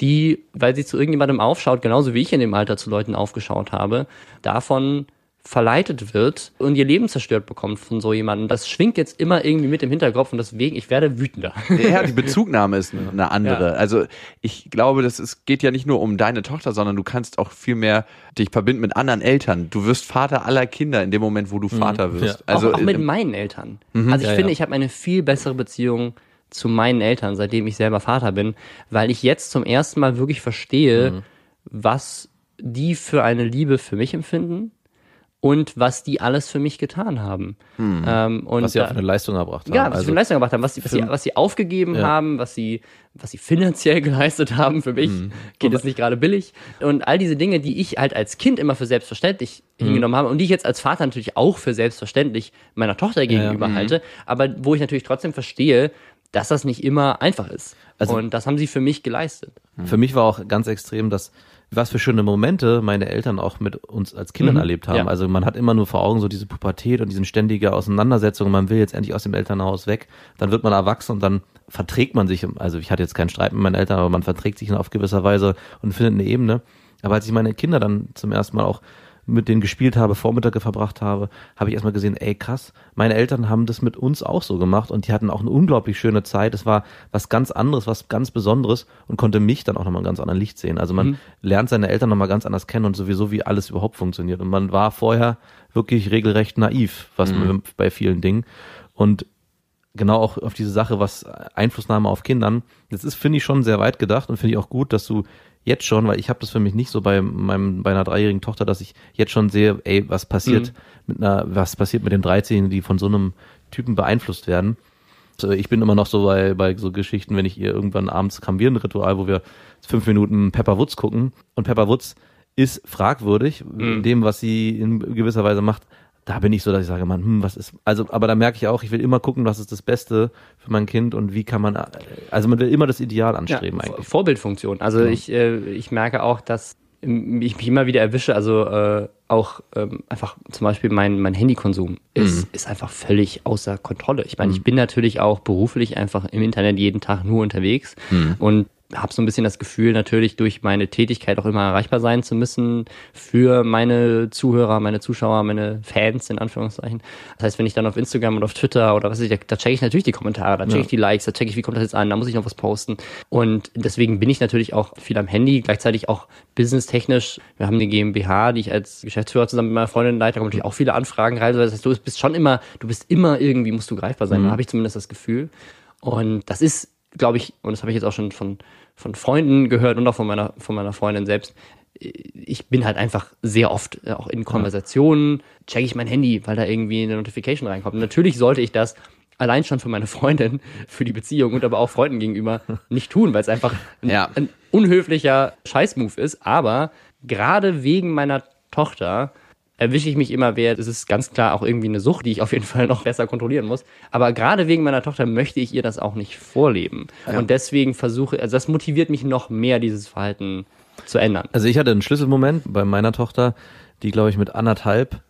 die, weil sie zu irgendjemandem aufschaut, genauso wie ich in dem Alter zu Leuten aufgeschaut habe, davon verleitet wird und ihr Leben zerstört bekommt von so jemandem. Das schwingt jetzt immer irgendwie mit im Hinterkopf und deswegen, ich werde wütender. Ja, die Bezugnahme ist *laughs* eine andere. Ja. Also ich glaube, das ist, geht ja nicht nur um deine Tochter, sondern du kannst auch viel mehr dich verbinden mit anderen Eltern. Du wirst Vater aller Kinder in dem Moment, wo du Vater wirst. Ja. Also auch, auch mit ähm, meinen Eltern. Also ich Ja, finde, ja. ich habe eine viel bessere Beziehung zu meinen Eltern, seitdem ich selber Vater bin, weil ich jetzt zum ersten Mal wirklich verstehe, Mhm. was die für eine Liebe für mich empfinden und was die alles für mich getan haben. Ähm, und. Was sie auch für eine Leistung erbracht haben. ja, was sie also, für eine Leistung gemacht haben, was sie, was sie, was sie aufgegeben Ja. haben, was sie, was sie finanziell *laughs* geleistet haben. Für mich Mhm. geht es nicht gerade billig. Und all diese Dinge, die ich halt als Kind immer für selbstverständlich Mhm. hingenommen habe und die ich jetzt als Vater natürlich auch für selbstverständlich meiner Tochter gegenüber Mhm. halte, aber wo ich natürlich trotzdem verstehe, dass das nicht immer einfach ist. Also- und das haben sie für mich geleistet. Für mich war auch ganz extrem, dass was für schöne Momente meine Eltern auch mit uns als Kindern Mhm. erlebt haben. Ja. Also man hat immer nur vor Augen so diese Pubertät und diese ständige Auseinandersetzung. Man will jetzt endlich aus dem Elternhaus weg. Dann wird man erwachsen und dann verträgt man sich. Also ich hatte jetzt keinen Streit mit meinen Eltern, aber man verträgt sich auf gewisser Weise und findet eine Ebene. Aber als ich meine Kinder dann zum ersten Mal auch mit denen gespielt habe, Vormittage verbracht habe, habe ich erstmal gesehen, ey krass, meine Eltern haben das mit uns auch so gemacht und die hatten auch eine unglaublich schöne Zeit. Es war was ganz anderes, was ganz Besonderes und konnte mich dann auch nochmal in ganz anderen Licht sehen. Also man lernt seine Eltern nochmal ganz anders kennen und sowieso, wie alles überhaupt funktioniert. Und man war vorher wirklich regelrecht naiv, was man bei vielen Dingen. Und genau auch auf diese Sache, was Einflussnahme auf Kindern, das ist, finde ich, schon sehr weit gedacht und finde ich auch gut, dass du jetzt schon, weil ich habe das für mich nicht so bei meinem bei einer dreijährigen Tochter, dass ich jetzt schon sehe, ey, was passiert mit einer, was passiert mit den 13, die von so einem Typen beeinflusst werden. Also ich bin immer noch so bei, bei so Geschichten, wenn ich ihr irgendwann abends kam wir ein Ritual, wo wir fünf Minuten Pepper Woods gucken und Pepper Woods ist fragwürdig in dem, was sie in gewisser Weise macht. Da bin ich so, dass ich sage, man, hm, was ist, also, aber da merke ich auch, ich will immer gucken, was ist das Beste für mein Kind und wie kann man, also man will immer das Ideal anstreben Ja, eigentlich. Vorbildfunktion. Also ich, äh, ich merke auch, dass ich mich immer wieder erwische, also äh, auch ähm, einfach zum Beispiel mein, mein Handykonsum ist, ist einfach völlig außer Kontrolle. Ich meine, ich bin natürlich auch beruflich einfach im Internet jeden Tag nur unterwegs und habe so ein bisschen das Gefühl, natürlich durch meine Tätigkeit auch immer erreichbar sein zu müssen für meine Zuhörer, meine Zuschauer, meine Fans in Anführungszeichen. Das heißt, wenn ich dann auf Instagram und auf Twitter oder was weiß ich, da, da checke ich natürlich die Kommentare, da checke ich die Likes, da checke ich, wie kommt das jetzt an, da muss ich noch was posten. Und deswegen bin ich natürlich auch viel am Handy, gleichzeitig auch businesstechnisch. Wir haben eine GmbH, die ich als Geschäftsführer zusammen mit meiner Freundin leite, da kommen natürlich auch viele Anfragen rein. Das heißt, du bist schon immer, du bist immer irgendwie, musst du greifbar sein. Da habe ich zumindest das Gefühl. Und das ist, glaube ich, und das habe ich jetzt auch schon von, von Freunden gehört und auch von meiner, von meiner Freundin selbst, ich bin halt einfach sehr oft äh, auch in Konversationen, checke ich mein Handy, weil da irgendwie eine Notification reinkommt. Und natürlich sollte ich das allein schon für meine Freundin, *laughs* für die Beziehung und aber auch Freunden gegenüber nicht tun, weil es einfach ein, Ja. ein unhöflicher Scheißmove ist. Aber gerade wegen meiner Tochter erwische ich mich immer wer, das ist ganz klar auch irgendwie eine Sucht, die ich auf jeden Fall noch besser kontrollieren muss. Aber gerade wegen meiner Tochter möchte ich ihr das auch nicht vorleben. Und deswegen versuche, also das motiviert mich noch mehr, dieses Verhalten zu ändern. Also ich hatte einen Schlüsselmoment bei meiner Tochter, die glaube ich mit anderthalb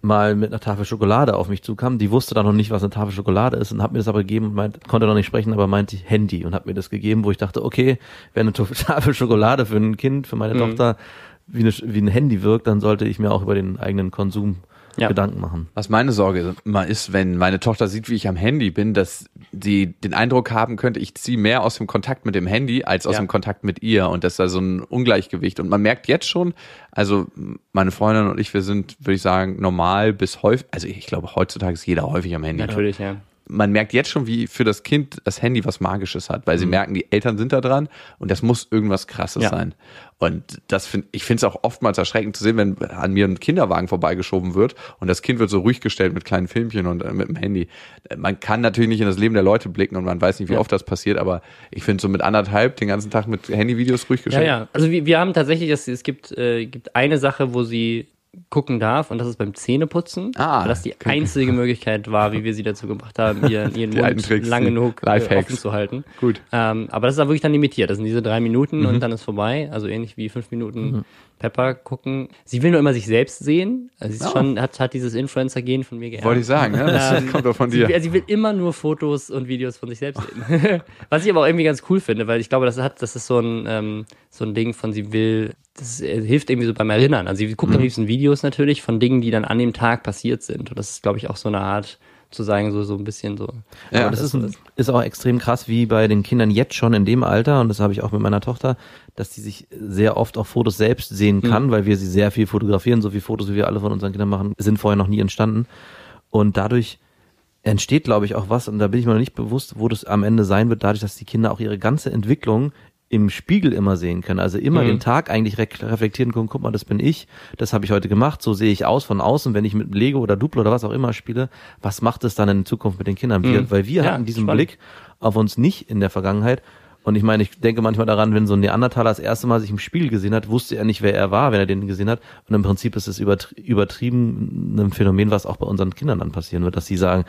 mal mit einer Tafel Schokolade auf mich zukam. Die wusste dann noch nicht, was eine Tafel Schokolade ist und hat mir das aber gegeben und meint, konnte noch nicht sprechen, aber meinte Handy und hat mir das gegeben, wo ich dachte, okay, wenn eine *laughs* Tafel Schokolade für ein Kind, für meine Tochter wie, eine, wie ein Handy wirkt, dann sollte ich mir auch über den eigenen Konsum Ja. Gedanken machen. Was meine Sorge immer ist, wenn meine Tochter sieht, wie ich am Handy bin, dass sie den Eindruck haben könnte, ich ziehe mehr aus dem Kontakt mit dem Handy als aus Ja. dem Kontakt mit ihr. Und das ist da so ein Ungleichgewicht. Und man merkt jetzt schon, also meine Freundin und ich, wir sind, würde ich sagen, normal bis häufig, also ich glaube, heutzutage ist jeder häufig am Handy. Natürlich, ja. Man merkt jetzt schon, wie für das Kind das Handy was Magisches hat, weil sie merken, die Eltern sind da dran und das muss irgendwas Krasses Ja. sein. Und das find, ich finde es auch oftmals erschreckend zu sehen, wenn an mir ein Kinderwagen vorbeigeschoben wird und das Kind wird so ruhig gestellt mit kleinen Filmchen und äh, mit dem Handy. Man kann natürlich nicht in das Leben der Leute blicken und man weiß nicht, wie Ja. oft das passiert, aber ich finde so mit anderthalb den ganzen Tag mit Handyvideos ruhig Ja, gestellt. ja. Also wir, wir haben tatsächlich, das, es gibt, äh, gibt eine Sache, wo sie gucken darf und das ist beim Zähneputzen. Ah, Weil das die okay. einzige Möglichkeit war, wie wir sie dazu gebracht haben, ihren, *laughs* ihren Mund lang genug äh, Lifehacks. offen zu halten. Gut. Ähm, aber das ist dann wirklich dann limitiert. Das sind diese drei Minuten Mhm. und dann ist vorbei. Also ähnlich wie fünf Minuten Pepper gucken. Sie will nur immer sich selbst sehen. Also sie ist Oh. schon, hat, hat dieses Influencer-Gen von mir geerbt. Wollte ich sagen, ne? das *laughs* Ähm, kommt doch von Sie, dir. will- sie will immer nur Fotos und Videos von sich selbst sehen. *laughs* Was ich aber auch irgendwie ganz cool finde, weil ich glaube, das hat, das ist so ein, ähm, so ein Ding von, sie will das äh, hilft irgendwie so beim Erinnern. Also sie guckt am liebsten Videos natürlich von Dingen, die dann an dem Tag passiert sind. Und das ist, glaube ich, auch so eine Art zu sagen, so, so ein bisschen so. Ja, aber das, ist, ein, ist auch extrem krass, wie bei den Kindern jetzt schon in dem Alter, und das habe ich auch mit meiner Tochter, dass die sich sehr oft auch Fotos selbst sehen kann, weil wir sie sehr viel fotografieren. So viele Fotos, wie wir alle von unseren Kindern machen, sind vorher noch nie entstanden. Und dadurch entsteht, glaube ich, auch was, und da bin ich mir noch nicht bewusst, wo das am Ende sein wird, dadurch, dass die Kinder auch ihre ganze Entwicklung im Spiegel immer sehen können. Also immer Mhm. den Tag eigentlich re reflektieren können, guck mal, das bin ich, das habe ich heute gemacht, so sehe ich aus von außen, wenn ich mit Lego oder Duplo oder was auch immer spiele, was macht es dann in Zukunft mit den Kindern? Wir, Mhm. Weil wir Ja, hatten diesen spannend. Blick auf uns nicht in der Vergangenheit. Und ich meine, ich denke manchmal daran, wenn so ein Neandertaler das erste Mal sich im Spiegel gesehen hat, wusste er nicht, wer er war, wenn er den gesehen hat. Und im Prinzip ist es übertri übertrieben ein Phänomen, was auch bei unseren Kindern dann passieren wird, dass sie sagen,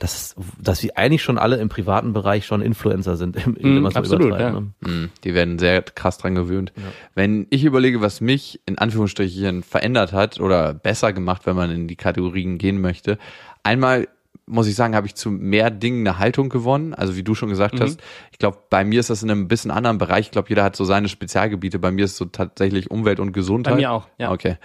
dass, dass wir eigentlich schon alle im privaten Bereich schon Influencer sind, *laughs* wenn man so absolut, ja. ne? Mhm, Die werden sehr krass dran gewöhnt. Wenn ich überlege, was mich in Anführungsstrichen verändert hat oder besser gemacht, wenn man in die Kategorien gehen möchte, einmal muss ich sagen, habe ich zu mehr Dingen eine Haltung gewonnen. Also wie du schon gesagt Mhm. hast, ich glaube, bei mir ist das in einem bisschen anderen Bereich. Ich glaube, jeder hat so seine Spezialgebiete. Bei mir ist es so tatsächlich Umwelt und Gesundheit. Bei mir auch, ja. Okay.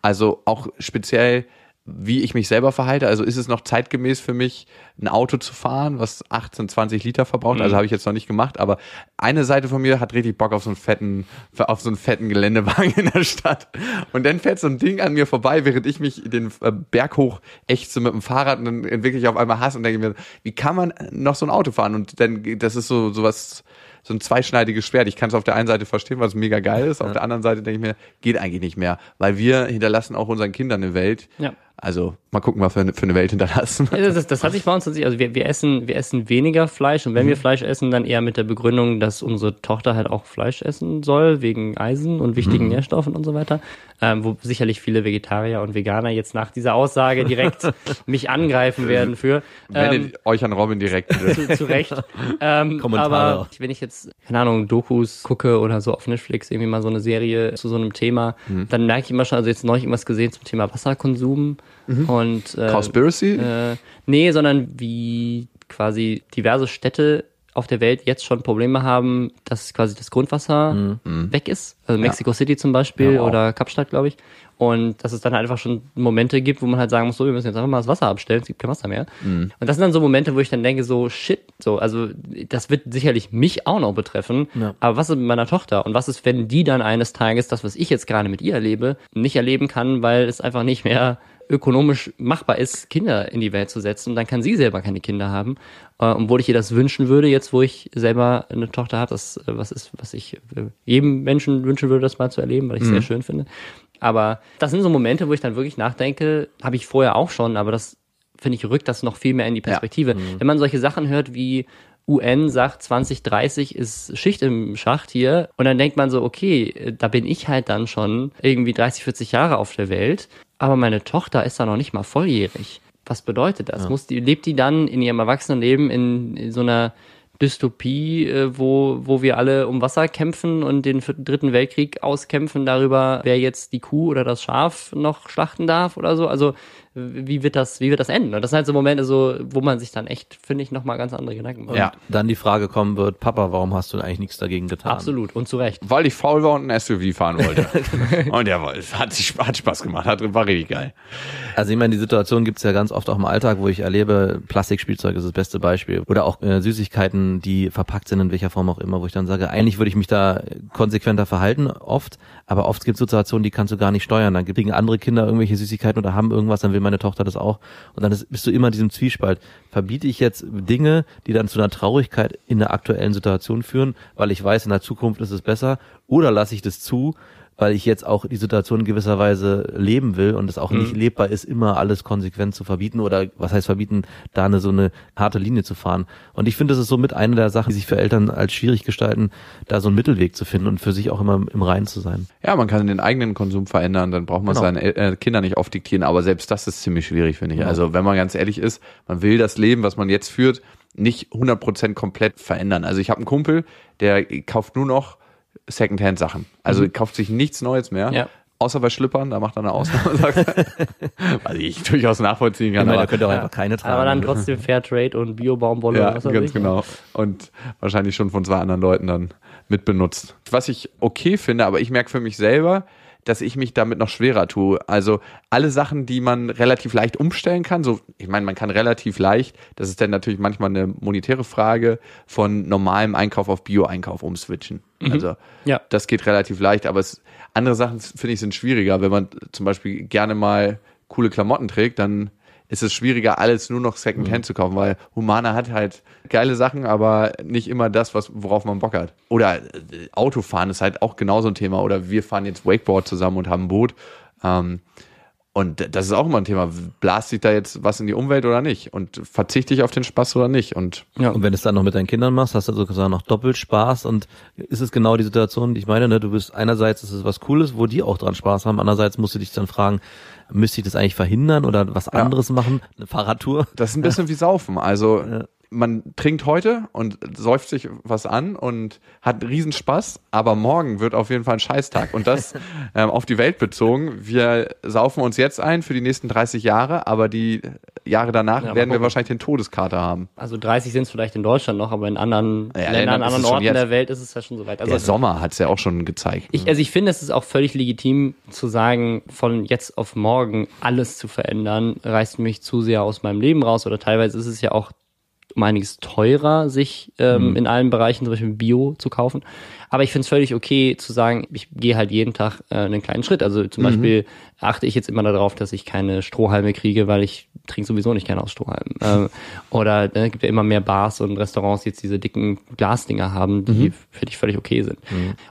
Also auch speziell, wie ich mich selber verhalte. Also ist es noch zeitgemäß für mich, ein Auto zu fahren, was 18, 20 Liter verbraucht. Mhm. Also habe ich jetzt noch nicht gemacht. Aber eine Seite von mir hat richtig Bock auf so einen fetten, auf so einen fetten Geländewagen in der Stadt. Und dann fährt so ein Ding an mir vorbei, während ich mich den äh, Berg hoch ächze mit dem Fahrrad und dann entwickle ich auf einmal Hass und denke mir, wie kann man noch so ein Auto fahren? Und dann, das ist so, sowas, so ein zweischneidiges Schwert. Ich kann es auf der einen Seite verstehen, was mega geil ist. Auf der anderen Seite denke ich mir, geht eigentlich nicht mehr. Weil wir hinterlassen auch unseren Kindern eine Welt. Ja. Also mal gucken, was wir für eine Welt hinterlassen. Ja, Das, das hat sich bei uns tatsächlich, also wir, wir essen, wir essen weniger Fleisch und wenn Mhm. wir Fleisch essen, dann eher mit der Begründung, dass unsere Tochter halt auch Fleisch essen soll, wegen Eisen und wichtigen Mhm. Nährstoffen und so weiter. Ähm, wo sicherlich viele Vegetarier und Veganer jetzt nach dieser Aussage direkt *laughs* mich angreifen werden für. Ähm, Wendet euch an Robin direkt. *laughs* zu, zu Recht. Ähm, Kommentare. aber wenn ich jetzt, keine Ahnung, Dokus gucke oder so auf Netflix, irgendwie mal so eine Serie zu so einem Thema, Mhm. dann merke ich immer schon, also jetzt neulich irgendwas gesehen zum Thema Wasserkonsum und äh, Conspiracy? äh, nee, sondern wie quasi diverse Städte auf der Welt jetzt schon Probleme haben, dass quasi das Grundwasser weg ist. Also Mexico City zum Beispiel Ja, wow. oder Kapstadt, glaube ich. Und dass es dann halt einfach schon Momente gibt, wo man halt sagen muss, so, wir müssen jetzt einfach mal das Wasser abstellen, es gibt kein Wasser mehr. Und das sind dann so Momente, wo ich dann denke, so, shit, so, also das wird sicherlich mich auch noch betreffen. Ja. Aber was ist mit meiner Tochter? Und was ist, wenn die dann eines Tages das, was ich jetzt gerade mit ihr erlebe, nicht erleben kann, weil es einfach nicht mehr ökonomisch machbar ist, Kinder in die Welt zu setzen. Und dann kann sie selber keine Kinder haben. Äh, obwohl ich ihr das wünschen würde, jetzt wo ich selber eine Tochter habe, das äh, was ist, was ich äh, jedem Menschen wünschen würde, das mal zu erleben, weil ich es sehr schön finde. Aber das sind so Momente, wo ich dann wirklich nachdenke, habe ich vorher auch schon, aber das finde ich rückt das noch viel mehr in die Perspektive. Wenn man solche Sachen hört wie UN sagt 2030 ist Schicht im Schacht hier und dann denkt man so, okay, da bin ich halt dann schon irgendwie 30, 40 Jahre auf der Welt, aber meine Tochter ist da noch nicht mal volljährig. Was bedeutet das? Muss die, lebt die dann in ihrem Erwachsenenleben in, in so einer Dystopie, äh, wo, wo wir alle um Wasser kämpfen und den dritten Weltkrieg auskämpfen darüber, wer jetzt die Kuh oder das Schaf noch schlachten darf oder so. Also wie wird das, wie wird das enden? Und das sind halt so Momente, so, wo man sich dann echt, finde ich, nochmal ganz andere Gedanken macht. Ja. Dann die Frage kommen wird, Papa, warum hast du denn eigentlich nichts dagegen getan? Absolut und zu Recht. Weil ich faul war und ein SUV fahren wollte. *laughs* und der war, hat, sich, hat Spaß gemacht, hat, war richtig geil. Also ich meine, die Situation gibt's ja ganz oft auch im Alltag, wo ich erlebe, Plastikspielzeug ist das beste Beispiel. Oder auch äh, Süßigkeiten, die verpackt sind, in welcher Form auch immer, wo ich dann sage, eigentlich würde ich mich da konsequenter verhalten, oft, aber oft gibt es Situationen, die kannst du gar nicht steuern. Dann kriegen andere Kinder irgendwelche Süßigkeiten oder haben irgendwas, dann will meine Tochter das auch. Und dann ist, bist du immer in diesem Zwiespalt. Verbiete ich jetzt Dinge, die dann zu einer Traurigkeit in der aktuellen Situation führen, weil ich weiß, in der Zukunft ist es besser, oder lasse ich das zu, weil ich jetzt auch die Situation in gewisser Weise leben will und es auch nicht lebbar ist, immer alles konsequent zu verbieten oder was heißt verbieten, da eine so eine harte Linie zu fahren. Und ich finde, das ist so mit eine der Sachen, die sich für Eltern als schwierig gestalten, da so einen Mittelweg zu finden und für sich auch immer im Reinen zu sein. Ja, man kann den eigenen Konsum verändern, dann braucht man Genau. seinen äh, Kindern nicht aufdiktieren, aber selbst das ist ziemlich schwierig, finde ich. Also wenn man ganz ehrlich ist, man will das Leben, was man jetzt führt, nicht 100% komplett verändern. Also ich habe einen Kumpel, der kauft nur noch Secondhand-Sachen. Also kauft sich nichts Neues mehr. Ja. Außer bei Schlippern, da macht er eine Ausnahme, *laughs* sagt. Was ich durchaus nachvollziehen Ich kann. meine, aber- da könnt ihr auch einfach keine tragen. Aber dann trotzdem Fairtrade und Bio-Baumwolle ja, und was ganz ich. genau. Und wahrscheinlich schon von zwei anderen Leuten dann mit benutzt. Was ich okay finde, aber ich merke für mich selber, dass ich mich damit noch schwerer tue. Also alle Sachen, die man relativ leicht umstellen kann, so, ich meine, man kann relativ leicht, das ist dann natürlich manchmal eine monetäre Frage, von normalem Einkauf auf Bio-Einkauf umswitchen. Also Ja. das geht relativ leicht, aber es, andere Sachen finde ich sind schwieriger. Wenn man zum Beispiel gerne mal coole Klamotten trägt, dann ist es schwieriger, alles nur noch Secondhand zu kaufen, weil Humana hat halt geile Sachen, aber nicht immer das, was, worauf man Bock hat. Oder äh, Autofahren ist halt auch genauso ein Thema. Oder wir fahren jetzt Wakeboard zusammen und haben ein Boot. Ähm, und das ist auch immer ein Thema. Blast sich da jetzt was in die Umwelt oder nicht? Und verzichte ich auf den Spaß oder nicht? Und Ja. Und wenn du es dann noch mit deinen Kindern machst, hast du sozusagen noch doppelt Spaß und ist es genau die Situation, die ich meine, ne? du bist einerseits ist es was Cooles, wo die auch dran Spaß haben, andererseits musst du dich dann fragen, müsste ich das eigentlich verhindern oder was anderes machen, eine Fahrradtour? Das ist ein bisschen *laughs* wie Saufen. Also man trinkt heute und säuft sich was an und hat riesen Spaß, aber morgen wird auf jeden Fall ein Scheißtag. Und das *laughs* ähm, auf die Welt bezogen. Wir saufen uns jetzt ein für die nächsten 30 Jahre, aber die Jahre danach Ja, werden wir wahrscheinlich den Todeskater haben. Also 30 sind es vielleicht in Deutschland noch, aber in anderen Ja, Ländern, es anderen Orten jetzt. der Welt ist es ja schon soweit. Also Der Sommer hat es ja auch schon gezeigt. Ich, also ich finde, es ist auch völlig legitim zu sagen, von jetzt auf morgen alles zu verändern, reißt mich zu sehr aus meinem Leben raus. Oder teilweise ist es ja auch um einiges teurer, sich ähm, in allen Bereichen zum Beispiel Bio zu kaufen. Aber ich finde es völlig okay zu sagen, ich gehe halt jeden Tag äh, einen kleinen Schritt. Also zum Beispiel achte ich jetzt immer darauf, dass ich keine Strohhalme kriege, weil ich trinke sowieso nicht gerne aus Strohhalmen. ähm, oder es gibt ja immer mehr Bars und Restaurants, die jetzt diese dicken Glasdinger haben, die für dich völlig okay sind.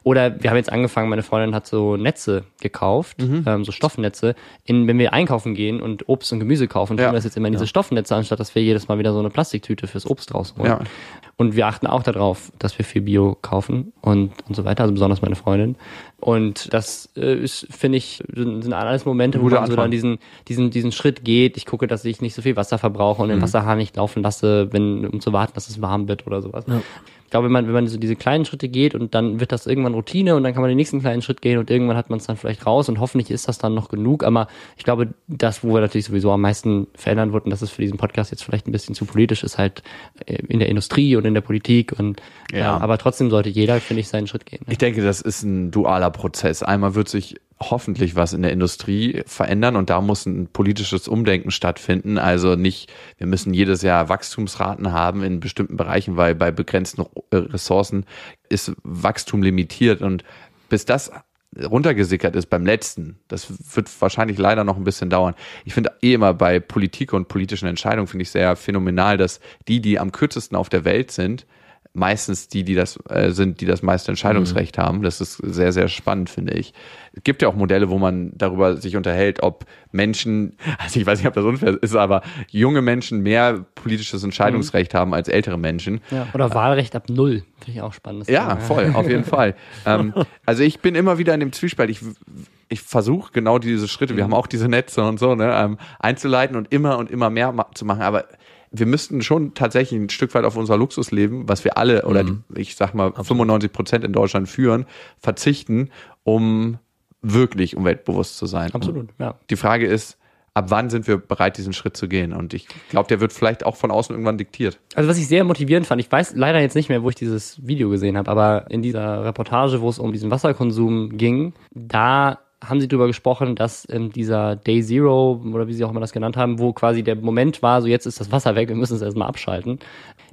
Oder wir haben jetzt angefangen, meine Freundin hat so Netze gekauft, ähm, so Stoffnetze. In, wenn wir einkaufen gehen und Obst und Gemüse kaufen, tun Ja. wir das jetzt immer in diese Stoffnetze, anstatt dass wir jedes Mal wieder so eine Plastiktüte fürs Obst rausholen. Ja. Und wir achten auch darauf, dass wir viel Bio kaufen und, und so weiter, also besonders meine Freundin. Und das äh, ist, finde ich, sind, sind alles Momente, wo man so dann diesen, diesen, diesen Schritt geht. Ich gucke, dass ich nicht so viel Wasser verbrauche und den Wasserhahn nicht laufen lasse, wenn, um zu warten, dass es warm wird oder sowas. Ich glaube, wenn man, wenn man so diese kleinen Schritte geht und dann wird das irgendwann Routine und dann kann man den nächsten kleinen Schritt gehen und irgendwann hat man es dann vielleicht raus und hoffentlich ist das dann noch genug. Aber ich glaube, das, wo wir natürlich sowieso am meisten verändern würden, das ist für diesen Podcast jetzt vielleicht ein bisschen zu politisch, ist halt äh, in der Industrie und in der Politik und Ja. ja. aber trotzdem sollte jeder, finde ich, seinen Schritt gehen. Ne? Ich denke, das ist ein dualer Prozess. Einmal wird sich hoffentlich was in der Industrie verändern und da muss ein politisches Umdenken stattfinden. Also nicht, wir müssen jedes Jahr Wachstumsraten haben in bestimmten Bereichen, weil bei begrenzten äh, Ressourcen ist Wachstum limitiert und bis das runtergesickert ist beim letzten, das wird wahrscheinlich leider noch ein bisschen dauern. Ich finde eh immer bei Politik und politischen Entscheidungen finde ich sehr phänomenal, dass die, die am kürzesten auf der Welt sind, meistens die, die das äh, sind, die das meiste Entscheidungsrecht haben. Das ist sehr, sehr spannend, finde ich. Es gibt ja auch Modelle, wo man darüber sich unterhält, ob Menschen, *laughs* also ich weiß nicht, ob das unfair ist, aber junge Menschen mehr politisches Entscheidungsrecht haben als ältere Menschen. Ja. Oder Wahlrecht ab null, finde ich auch spannend. Ja, voll, auf jeden Fall. *laughs* Ähm, also ich bin immer wieder in dem Zwiespalt. Ich, ich versuche genau diese Schritte, wir haben auch diese Netze und so, ne, ähm, einzuleiten und immer und immer mehr ma zu machen. Aber wir müssten schon tatsächlich ein Stück weit auf unser Luxus leben, was wir alle oder die, ich sag mal 95 Prozent in Deutschland führen, verzichten, um wirklich umweltbewusst zu sein. Absolut, ja. Die Frage ist, ab wann sind wir bereit, diesen Schritt zu gehen? Und ich glaube, der wird vielleicht auch von außen irgendwann diktiert. Also was ich sehr motivierend fand, ich weiß leider jetzt nicht mehr, wo ich dieses Video gesehen habe, aber in dieser Reportage, wo es um diesen Wasserkonsum ging, da haben sie darüber gesprochen, dass ähm, dieser Day Zero oder wie sie auch immer das genannt haben, wo quasi der Moment war, so jetzt ist das Wasser weg, wir müssen es erstmal abschalten,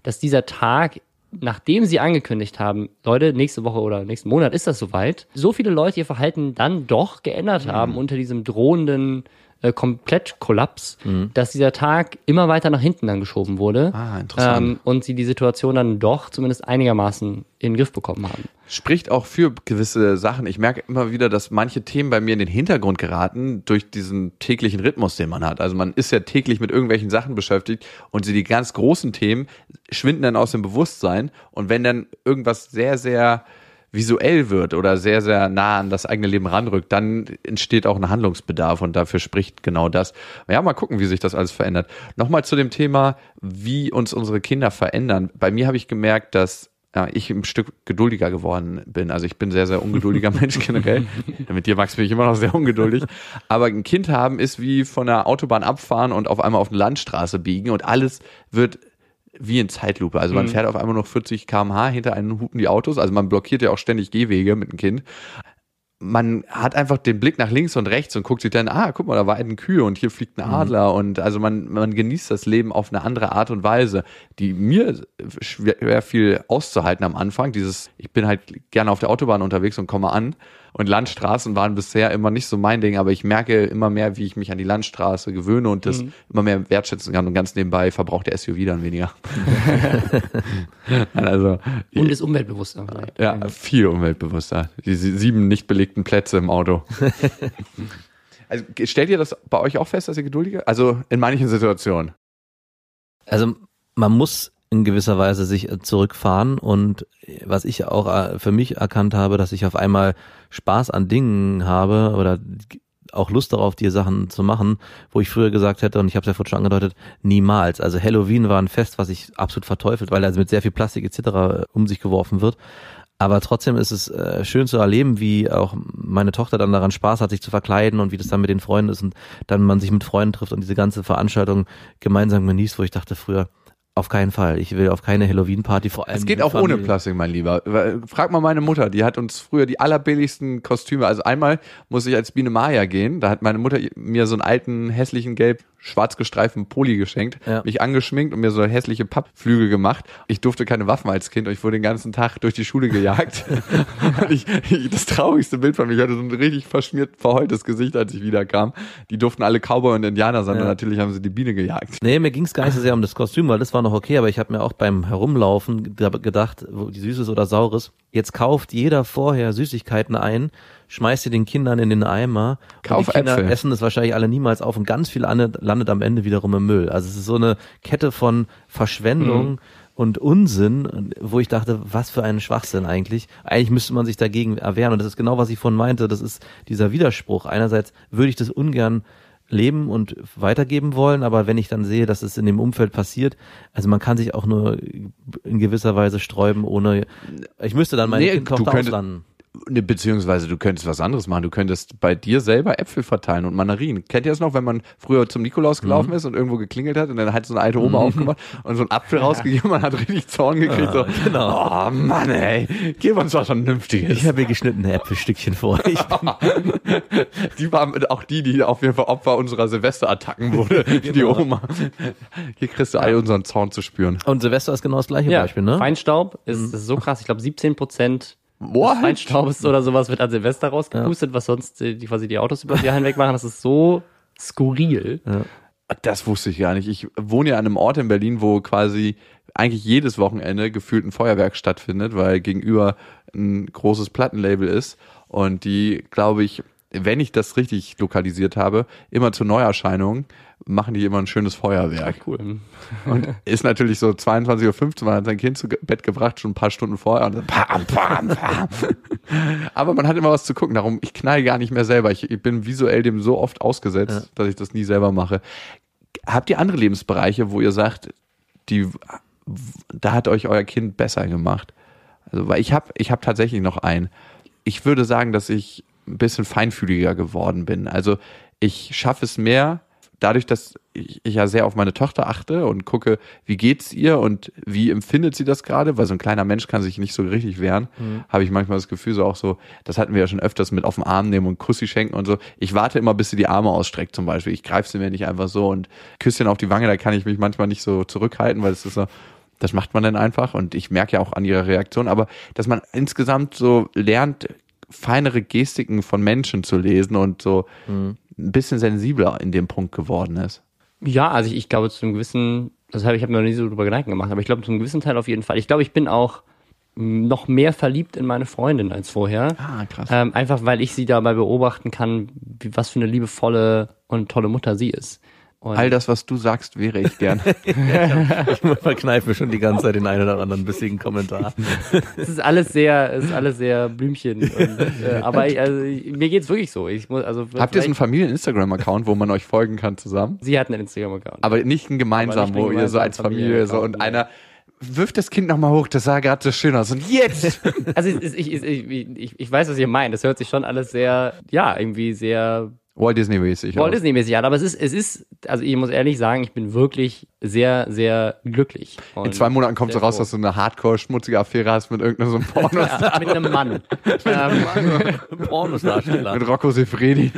dass dieser Tag nachdem sie angekündigt haben, Leute, nächste Woche oder nächsten Monat ist das soweit, so viele Leute ihr Verhalten dann doch geändert haben unter diesem drohenden äh, Komplettkollaps, dass dieser Tag immer weiter nach hinten dann geschoben wurde. Ah, interessant. Ähm, und sie die Situation dann doch zumindest einigermaßen in den Griff bekommen haben. spricht auch für gewisse Sachen. Ich merke immer wieder, dass manche Themen bei mir in den Hintergrund geraten durch diesen täglichen Rhythmus, den man hat. Also man ist ja täglich mit irgendwelchen Sachen beschäftigt und die ganz großen Themen schwinden dann aus dem Bewusstsein. Und wenn dann irgendwas sehr, sehr visuell wird oder sehr, sehr nah an das eigene Leben ranrückt, dann entsteht auch ein Handlungsbedarf und dafür spricht genau das. Ja, mal gucken, wie sich das alles verändert. Nochmal zu dem Thema, wie uns unsere Kinder verändern. Bei mir habe ich gemerkt, dass ja, ich ein Stück geduldiger geworden bin. Also ich bin ein sehr, sehr ungeduldiger *laughs* Mensch generell. Mit dir, Max, bin ich immer noch sehr ungeduldig. Aber ein Kind haben ist wie von der Autobahn abfahren und auf einmal auf eine Landstraße biegen und alles wird wie in Zeitlupe. Also man fährt auf einmal noch 40 km/h, hinter einen hupen die Autos. Also man blockiert ja auch ständig Gehwege mit dem Kind. Man hat einfach den Blick nach links und rechts und guckt sich dann, ah, guck mal, da weiden Kühe und hier fliegt ein Adler. Und also man, man genießt das Leben auf eine andere Art und Weise, die mir schwer viel auszuhalten am Anfang. Dieses, ich bin halt gerne auf der Autobahn unterwegs und komme an. Und Landstraßen waren bisher immer nicht so mein Ding, aber ich merke immer mehr, wie ich mich an die Landstraße gewöhne und das immer mehr wertschätzen kann. Und ganz nebenbei verbraucht der SUV dann weniger. *laughs* also, Und ist umweltbewusster. vielleicht. ja, viel umweltbewusster. Die sie- sieben nicht belegten Plätze im Auto. *laughs* also stellt ihr das bei euch auch fest, dass ihr geduldiger? Also in manchen Situationen. Also man muss in gewisser Weise sich äh, zurückfahren und äh, was ich auch äh, für mich erkannt habe, dass ich auf einmal Spaß an Dingen habe oder auch Lust darauf, die Sachen zu machen, wo ich früher gesagt hätte, und ich habe es ja vorhin schon angedeutet, niemals. Also Halloween war ein Fest, was ich absolut verteufelt, weil also mit sehr viel Plastik etc. um sich geworfen wird. Aber trotzdem ist es schön zu erleben, wie auch meine Tochter dann daran Spaß hat, sich zu verkleiden und wie das dann mit den Freunden ist und dann man sich mit Freunden trifft und diese ganze Veranstaltung gemeinsam genießt, wo ich dachte früher, auf keinen Fall. Ich will auf keine Halloween-Party, vor allem. Es geht auch ohne Familie. Plastik, mein Lieber. Frag mal meine Mutter, die hat uns früher die allerbilligsten Kostüme. Also einmal muss ich als Biene Maya gehen. Da hat meine Mutter mir so einen alten, hässlichen, gelb schwarz gestreiften Pulli geschenkt, Ja. mich angeschminkt und mir so hässliche Pappflügel gemacht. Ich durfte keine Waffen als Kind und ich wurde den ganzen Tag durch die Schule gejagt. *laughs* ich, ich, das traurigste Bild von mir, ich hatte so ein richtig verschmiert, verheultes Gesicht, als ich wiederkam. Die durften alle Cowboy und Indianer sein Ja. und natürlich haben sie die Biene gejagt. Nee, mir ging es gar nicht so sehr um das Kostüm, weil das war noch okay, aber ich habe mir auch beim Herumlaufen ge- gedacht, wo die Süßes oder Saures, jetzt kauft jeder vorher Süßigkeiten ein, schmeißt sie den Kindern in den Eimer Kauf und die Kinder Äpfel. essen es wahrscheinlich alle niemals auf und ganz viel ande- landet am Ende wiederum im Müll. Also es ist so eine Kette von Verschwendung und Unsinn, wo ich dachte, was für ein Schwachsinn eigentlich. Eigentlich müsste man sich dagegen erwehren und das ist genau, was ich vorhin meinte, das ist dieser Widerspruch. Einerseits würde ich das ungern leben und weitergeben wollen, aber wenn ich dann sehe, dass es in dem Umfeld passiert, also man kann sich auch nur in gewisser Weise sträuben, ohne ich müsste dann meine Nee, Kind Tochter auslanden. Ne, beziehungsweise du könntest was anderes machen. Du könntest bei dir selber Äpfel verteilen und Mandarinen. Kennt ihr das noch, wenn man früher zum Nikolaus gelaufen Mhm. ist und irgendwo geklingelt hat und dann hat so eine alte Oma aufgemacht und so einen Apfel *laughs* rausgegeben, man hat richtig Zorn gekriegt. so, genau. Oh Mann, ey, gib uns was Vernünftiges. Ich habe mir geschnittene Äpfelstückchen vor. *laughs* Ich, die waren auch die, die auf jeden Fall Opfer unserer Silvesterattacken wurde. *laughs* Die Genau. Oma. Hier kriegst du all unseren Zorn zu spüren. und Silvester ist genau das gleiche Ja, Beispiel, ne? Feinstaub ist, ist so krass. Ich glaube, 17 Prozent What? Oder sowas wird an Silvester rausgepustet, was sonst die quasi die Autos über das Jahr hinweg machen. Das ist so skurril. Das wusste ich gar nicht. Ich wohne ja an einem Ort in Berlin, wo quasi eigentlich jedes Wochenende gefühlt ein Feuerwerk stattfindet, weil gegenüber ein großes Plattenlabel ist und die, glaube ich, wenn ich das richtig lokalisiert habe, immer zur Neuerscheinung machen die immer ein schönes Feuerwerk. Cool. Und ist natürlich so 22.15 Uhr, man hat sein Kind zu Bett gebracht, schon ein paar Stunden vorher und dann pam, pam, pam. *laughs* Aber man hat immer was zu gucken, darum, ich knall gar nicht mehr selber. Ich, ich bin visuell dem so oft ausgesetzt, dass ich das nie selber mache. Habt ihr andere Lebensbereiche, wo ihr sagt, die, da hat euch euer Kind besser gemacht? Also, weil ich habe ich hab tatsächlich noch einen. Ich würde sagen, dass ich ein bisschen feinfühliger geworden bin. Also ich schaffe es mehr, dadurch, dass ich, ich ja sehr auf meine Tochter achte und gucke, wie geht's ihr und wie empfindet sie das gerade, weil so ein kleiner Mensch kann sich nicht so richtig wehren, habe ich manchmal das Gefühl, so auch so, das hatten wir ja schon öfters mit auf den Arm nehmen und Kussi schenken und so. Ich warte immer, bis sie die Arme ausstreckt zum Beispiel. Ich greife sie mir nicht einfach so und Küsschen auf die Wange, da kann ich mich manchmal nicht so zurückhalten, weil es ist so, das macht man dann einfach und ich merke ja auch an ihrer Reaktion, aber dass man insgesamt so lernt, feinere Gestiken von Menschen zu lesen und so ein bisschen sensibler in dem Punkt geworden ist. Ja, also ich, ich glaube zu einem gewissen, das habe ich habe mir noch nie so drüber Gedanken gemacht, aber ich glaube zu einem gewissen Teil auf jeden Fall. Ich glaube, ich bin auch m, noch mehr verliebt in meine Freundin als vorher. Ah, krass. Ähm, einfach weil ich sie dabei beobachten kann, wie, was für eine liebevolle und tolle Mutter sie ist. Und All das, was du sagst, wäre ich gern. *laughs* ich verkneife mir schon die ganze Zeit den einen oder anderen bissigen Kommentar. es ist alles sehr, es ist alles sehr Blümchen. Und, äh, *laughs* aber ich, also, ich, mir geht's wirklich so. Ich muss, also Habt ihr so einen Familien-Instagram-Account, wo man euch folgen kann zusammen? Sie hat einen Instagram-Account. Aber nicht einen gemeinsamen, wo ihr so als Familie so und Familien-Account, einer wirft das Kind nochmal hoch, das sah gerade so schön aus. Und jetzt! Also ich, ich, ich, ich, ich weiß, was ihr meint. Das hört sich schon alles sehr, ja, irgendwie sehr Walt Disney-mäßig. Walt. Disney-mäßig an, aber es ist, es ist, also ich muss ehrlich sagen, ich bin wirklich sehr, sehr glücklich. In zwei Monaten kommt so raus, dass du eine hardcore-schmutzige Affäre hast mit irgendeinem so einem *laughs* Porno. ja, mit einem Mann. *laughs* ähm, Pornosdarsteller. mit Rocco Sifredi.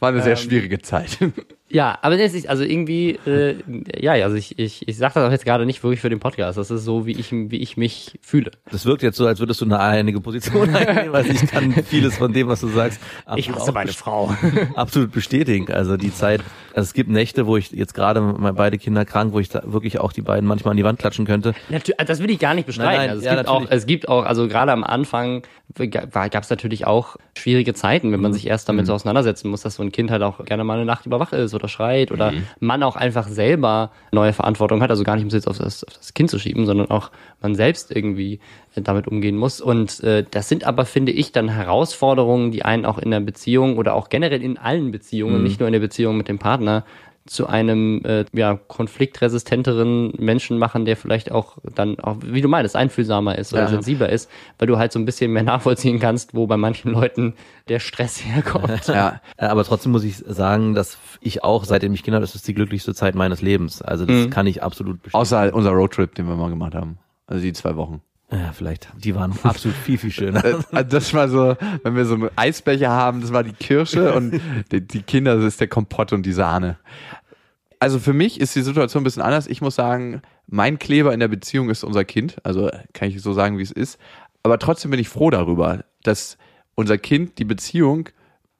War eine sehr Ähm, schwierige Zeit. Ja, aber das ist also irgendwie, äh, ja, also ich, ich, ich sage das auch jetzt gerade nicht wirklich für den Podcast. Das ist so, wie ich, wie ich mich fühle. Das wirkt jetzt so, als würdest du eine einige Position *laughs* einnehmen. Also ich kann vieles von dem, was du sagst, Ich hasse auch meine Frau. *laughs* absolut bestätigen. Also die Zeit, also es gibt Nächte, wo ich jetzt gerade meine beide Kinder krank, wo ich da wirklich auch die beiden manchmal an die Wand klatschen könnte. Natür das will ich gar nicht bestreiten. Nein, nein, also es ja, gibt auch, natürlich. es gibt auch, also gerade am Anfang gab es natürlich auch schwierige Zeiten, Mhm. wenn man sich erst damit so auseinandersetzen muss, dass so ein Kind halt auch gerne mal eine Nacht über wach ist oder schreit oder Mhm. man auch einfach selber neue Verantwortung hat. Also gar nicht um es jetzt auf das, auf das Kind zu schieben, sondern auch man selbst irgendwie äh, damit umgehen muss. Und äh, das sind aber, finde ich, dann Herausforderungen, die einen auch in der Beziehung oder auch generell in allen Mhm. Beziehungen, nicht nur in der Beziehung mit dem Partner, zu einem äh, ja, konfliktresistenteren Menschen machen, der vielleicht auch dann auch, wie du meinst, einfühlsamer ist oder Ja. sensibler ist, weil du halt so ein bisschen mehr nachvollziehen kannst, wo bei manchen Leuten der Stress *laughs* herkommt. ja. Äh, Aber trotzdem muss ich sagen, dass ich auch, seitdem ich Kinder habe, das ist die glücklichste Zeit meines Lebens. Also das Mhm. kann ich absolut bestätigen. Außer unser Roadtrip, den wir mal gemacht haben. Also die zwei Wochen. Ja, vielleicht. Die waren *laughs* absolut viel, viel schöner. Äh, Also das war so, wenn wir so einen Eisbecher haben, das war die Kirsche und *laughs* die, die Kinder, das ist der Kompott und die Sahne. Also für mich ist die Situation ein bisschen anders. Ich muss sagen, mein Kleber in der Beziehung ist unser Kind. Also kann ich so sagen, wie es ist. Aber trotzdem bin ich froh darüber, dass unser Kind die Beziehung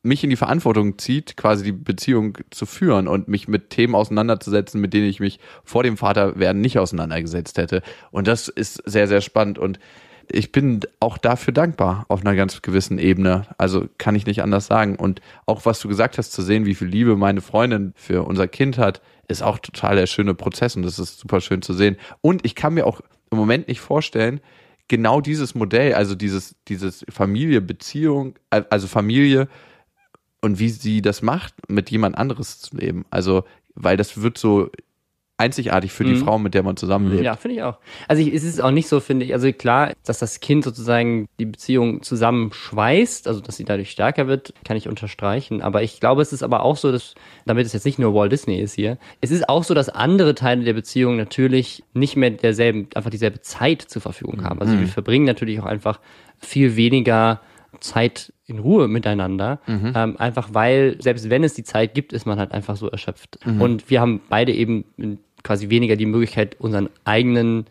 mich in die Verantwortung zieht, quasi die Beziehung zu führen und mich mit Themen auseinanderzusetzen, mit denen ich mich vor dem Vaterwerden nicht auseinandergesetzt hätte. Und das ist sehr, sehr spannend. Und ich bin auch dafür dankbar auf einer ganz gewissen Ebene. Also kann ich nicht anders sagen. Und auch was du gesagt hast, zu sehen, wie viel Liebe meine Freundin für unser Kind hat, ist auch total der schöne Prozess und das ist super schön zu sehen. Und ich kann mir auch im Moment nicht vorstellen, genau dieses Modell, also dieses, dieses Familie, Beziehung, also Familie und wie sie das macht, mit jemand anderes zu leben. Also, weil das wird so einzigartig für die Mhm. Frau, mit der man zusammenlebt. Ja, finde ich auch. Also ich, es ist auch nicht so, finde ich, also klar, dass das Kind sozusagen die Beziehung zusammenschweißt, also dass sie dadurch stärker wird, kann ich unterstreichen. Aber ich glaube, es ist aber auch so, dass, damit es jetzt nicht nur Walt Disney ist hier, es ist auch so, dass andere Teile der Beziehung natürlich nicht mehr derselben, einfach dieselbe Zeit zur Verfügung haben. Also wir verbringen natürlich auch einfach viel weniger Zeit in Ruhe miteinander, ähm, einfach weil, selbst wenn es die Zeit gibt, ist man halt einfach so erschöpft. Und wir haben beide eben quasi weniger die Möglichkeit, unseren eigenen